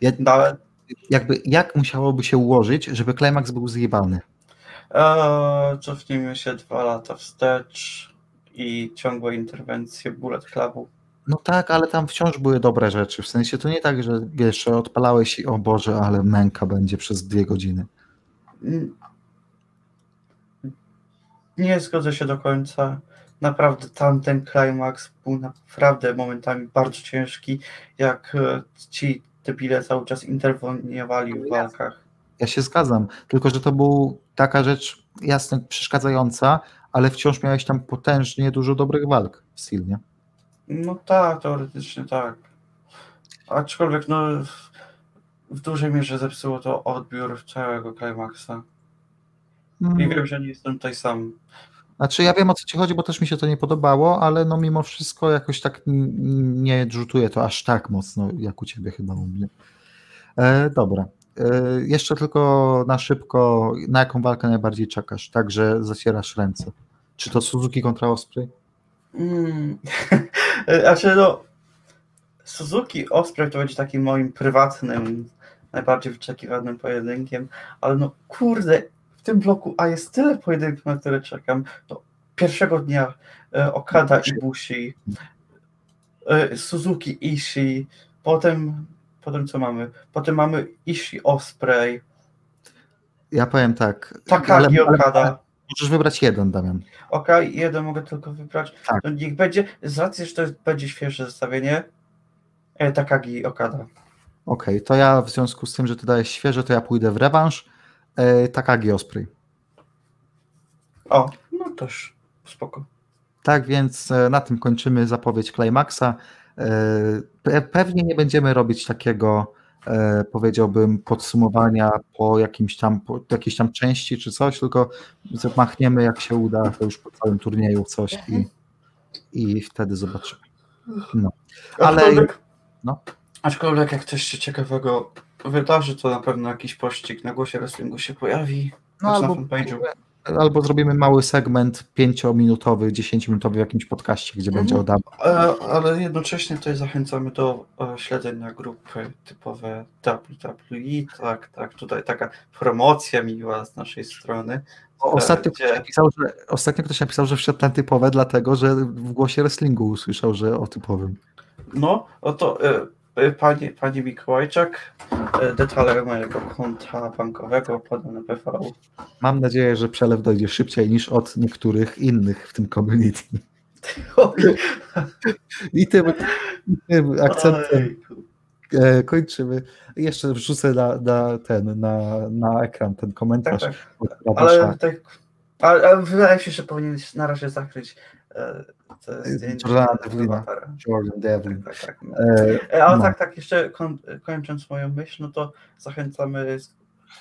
Ja, Ale... Jakby, jak musiałoby się ułożyć, żeby climax był zjebany? Eee, cofnijmy się dwa lata wstecz i ciągłe interwencje Bullet Clubu. No tak, ale tam wciąż były dobre rzeczy. W sensie to nie tak, że wiesz, odpalałeś i o Boże, ale męka będzie przez dwie godziny. Nie zgodzę się do końca. Naprawdę tamten climax był naprawdę momentami bardzo ciężki, jak e, ci debile cały czas interweniowali w walkach. Ja się zgadzam, tylko że to był taka rzecz jasno przeszkadzająca, ale wciąż miałeś tam potężnie dużo dobrych walk w Steel, nie? No tak, teoretycznie tak. Aczkolwiek no w dużej mierze zepsuło to odbiór całego climaxa. Mm. I wiem, że nie jestem tutaj sam. Znaczy ja wiem o co ci chodzi, bo też mi się to nie podobało, ale no mimo wszystko jakoś tak nie rzutuje to aż tak mocno, jak u ciebie chyba u mnie. E, dobra. E, jeszcze tylko na szybko, na jaką walkę najbardziej czekasz? Także zacierasz ręce. Czy to Suzuki kontra Osprey? Mm. znaczy no, Suzuki Osprey to będzie takim moim prywatnym, najbardziej wyczekiwanym pojedynkiem, ale no kurde, tym bloku, a jest tyle pojedynków, na które czekam. No, pierwszego dnia e, Okada i Bushi, e, Suzuki Ishii, potem, potem co mamy? Potem mamy Ishii Osprey. Ja powiem tak. Takagi ale, Okada. Możesz wybrać jeden, Damian. Okej, okay, jeden mogę tylko wybrać. Tak. No, niech będzie, z racji, że to jest, będzie świeże zestawienie, e, Takagi Okada. Okej, okay, to ja w związku z tym, że ty dajesz świeże, to ja pójdę w rewanż. E, Takagi Osprey. O, no też spoko. Tak więc e, na tym kończymy zapowiedź Climaxa. E, pewnie nie będziemy robić takiego E, powiedziałbym, podsumowania po jakimś tam, po jakiejś tam części czy coś, tylko machniemy jak się uda, to już po całym turnieju coś i, mhm. i wtedy zobaczymy. No. Ale aczkolwiek, no. aczkolwiek jak coś się ciekawego wydarzy, to na pewno jakiś pościg na głosie wrestlingu się pojawi. No, albo, albo zrobimy mały segment pięciominutowy, dziesięciominutowy w jakimś podcaście, gdzie mhm. będzie oddawał. Ale jednocześnie tutaj zachęcamy do e, śledzenia grupy typowe WWE, tak, tak, tutaj taka promocja miła z naszej strony. Ostatnio, gdzie... ktoś napisał, że, ostatnio ktoś napisał, że wszedł na typowe, dlatego że w głosie wrestlingu usłyszał, że o typowym. No, oto y, Pani, pani Mikołajczak, detale mojego konta bankowego podane PV. Mam nadzieję, że przelew dojdzie szybciej niż od niektórych innych w tym community. I tym, tym akcentem e, kończymy. Jeszcze wrzucę na, na ten, na, na ekran ten komentarz. Tak, tak. Ale, tak, ale, ale wydaje mi się, że powinien na razie zakryć e, Jordana Devlina. Jordan Devlin. Tak, tak, no. e, ale no. tak, tak, jeszcze koń, kończąc moją myśl, no to zachęcamy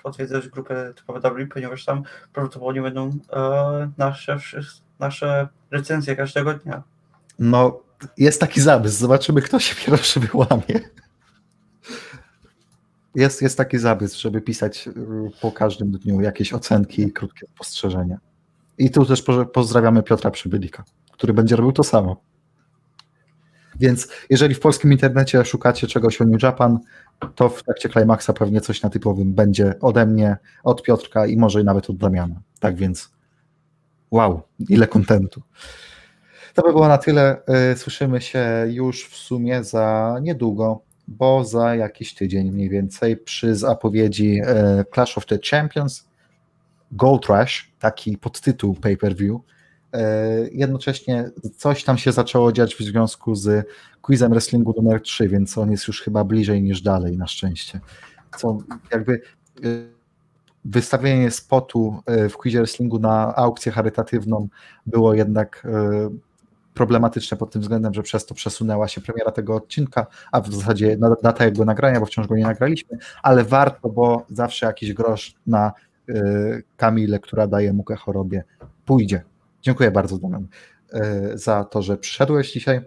odwiedzać grupę typowe W, ponieważ tam prawdopodobnie będą e, nasze, nasze recenzje każdego dnia. No, jest taki zamysł. Zobaczymy, kto się pierwszy wyłamie. Jest, jest taki zamysł, żeby pisać y, po każdym dniu jakieś ocenki i krótkie spostrzeżenia. I tu też pozdrawiamy Piotra Przybylika, który będzie robił to samo. Więc jeżeli w polskim internecie szukacie czegoś o New Japan, to w trakcie Climaxa pewnie coś na typowym będzie ode mnie, od Piotrka i może nawet od Damiana. Tak więc wow, ile kontentu. To by było na tyle. Y, słyszymy się już w sumie za niedługo, bo za jakiś tydzień mniej więcej przy zapowiedzi y, Clash of the Champions Gold Rush, taki podtytuł pay-per-view. Y, jednocześnie coś tam się zaczęło dziać w związku z quizem wrestlingu numer 3, więc on jest już chyba bliżej niż dalej na szczęście. Co jakby wystawienie spotu w quizie wrestlingu na aukcję charytatywną było jednak problematyczne pod tym względem, że przez to przesunęła się premiera tego odcinka, a w zasadzie data jego nagrania, bo wciąż go nie nagraliśmy, ale warto, bo zawsze jakiś grosz na Kamilę, która daje mukę chorobie, pójdzie. Dziękuję bardzo, Damian, y, za to, że przyszedłeś dzisiaj.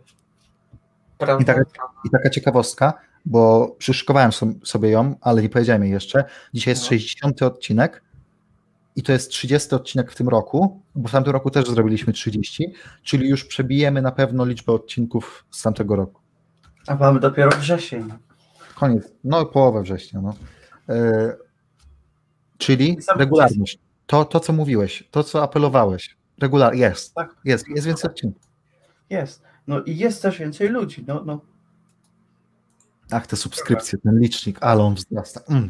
I taka, I taka ciekawostka, bo przyszykowałem sobie ją, ale nie powiedziałem jej jeszcze. Dzisiaj jest 60 no. odcinek i to jest 30 odcinek w tym roku, bo w tamtym roku też zrobiliśmy 30, czyli już przebijemy na pewno liczbę odcinków z tamtego roku. A mamy dopiero wrzesień. Koniec, no połowę września. No. Yy, czyli regularność. To, to, co mówiłeś, to, co apelowałeś. Regular, jest, tak. jest, jest więcej odcinków. Jest. No i jest też więcej ludzi. No, no. Ach, te subskrypcje, ten licznik, ale on wzrasta. Mm.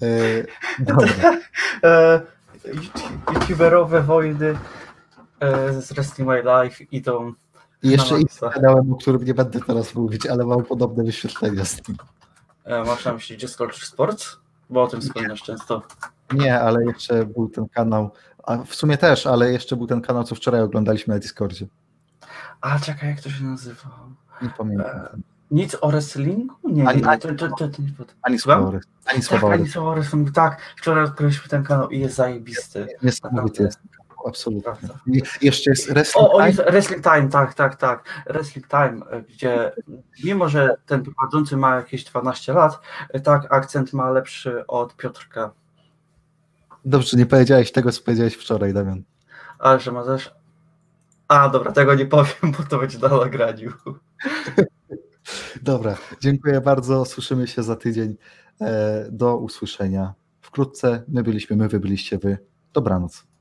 Yy, dobra. E, youtuberowe wojny e, z Wrestling My Life idą. I jeszcze inny kanałem, o którym nie będę teraz mówić, ale mam podobne wyświetlenia z tym. E, masz na myśli Discord Sports? Bo o tym wspominasz często. Nie, ale jeszcze był ten kanał, a w sumie też, ale jeszcze był ten kanał, co wczoraj oglądaliśmy na Discordzie. A czekaj, jak to się nazywa? Nie pamiętam. E, nic o wrestlingu? Nie, ani, nie, to, to, to, to, nie Ani słowa o Ani słowa tak, ani słowa o wrestlingu. Tak, wczoraj odkryliśmy ten kanał i jest zajebisty. Niesamowity jest absolutnie. I jeszcze jest Wrestling o, o, Time. Wrestling Time, tak, tak, tak. Wrestling Time, gdzie mimo, że ten prowadzący ma jakieś 12 lat, tak, akcent ma lepszy od Piotrka. Dobrze, nie powiedziałeś tego, co powiedziałeś wczoraj, Damian. Ale że też... A, dobra, tego nie powiem, bo to będzie na nagraniu. Dobra, dziękuję bardzo. Słyszymy się za tydzień. E, do usłyszenia wkrótce. My byliśmy, my, wy byliście wy. Dobranoc.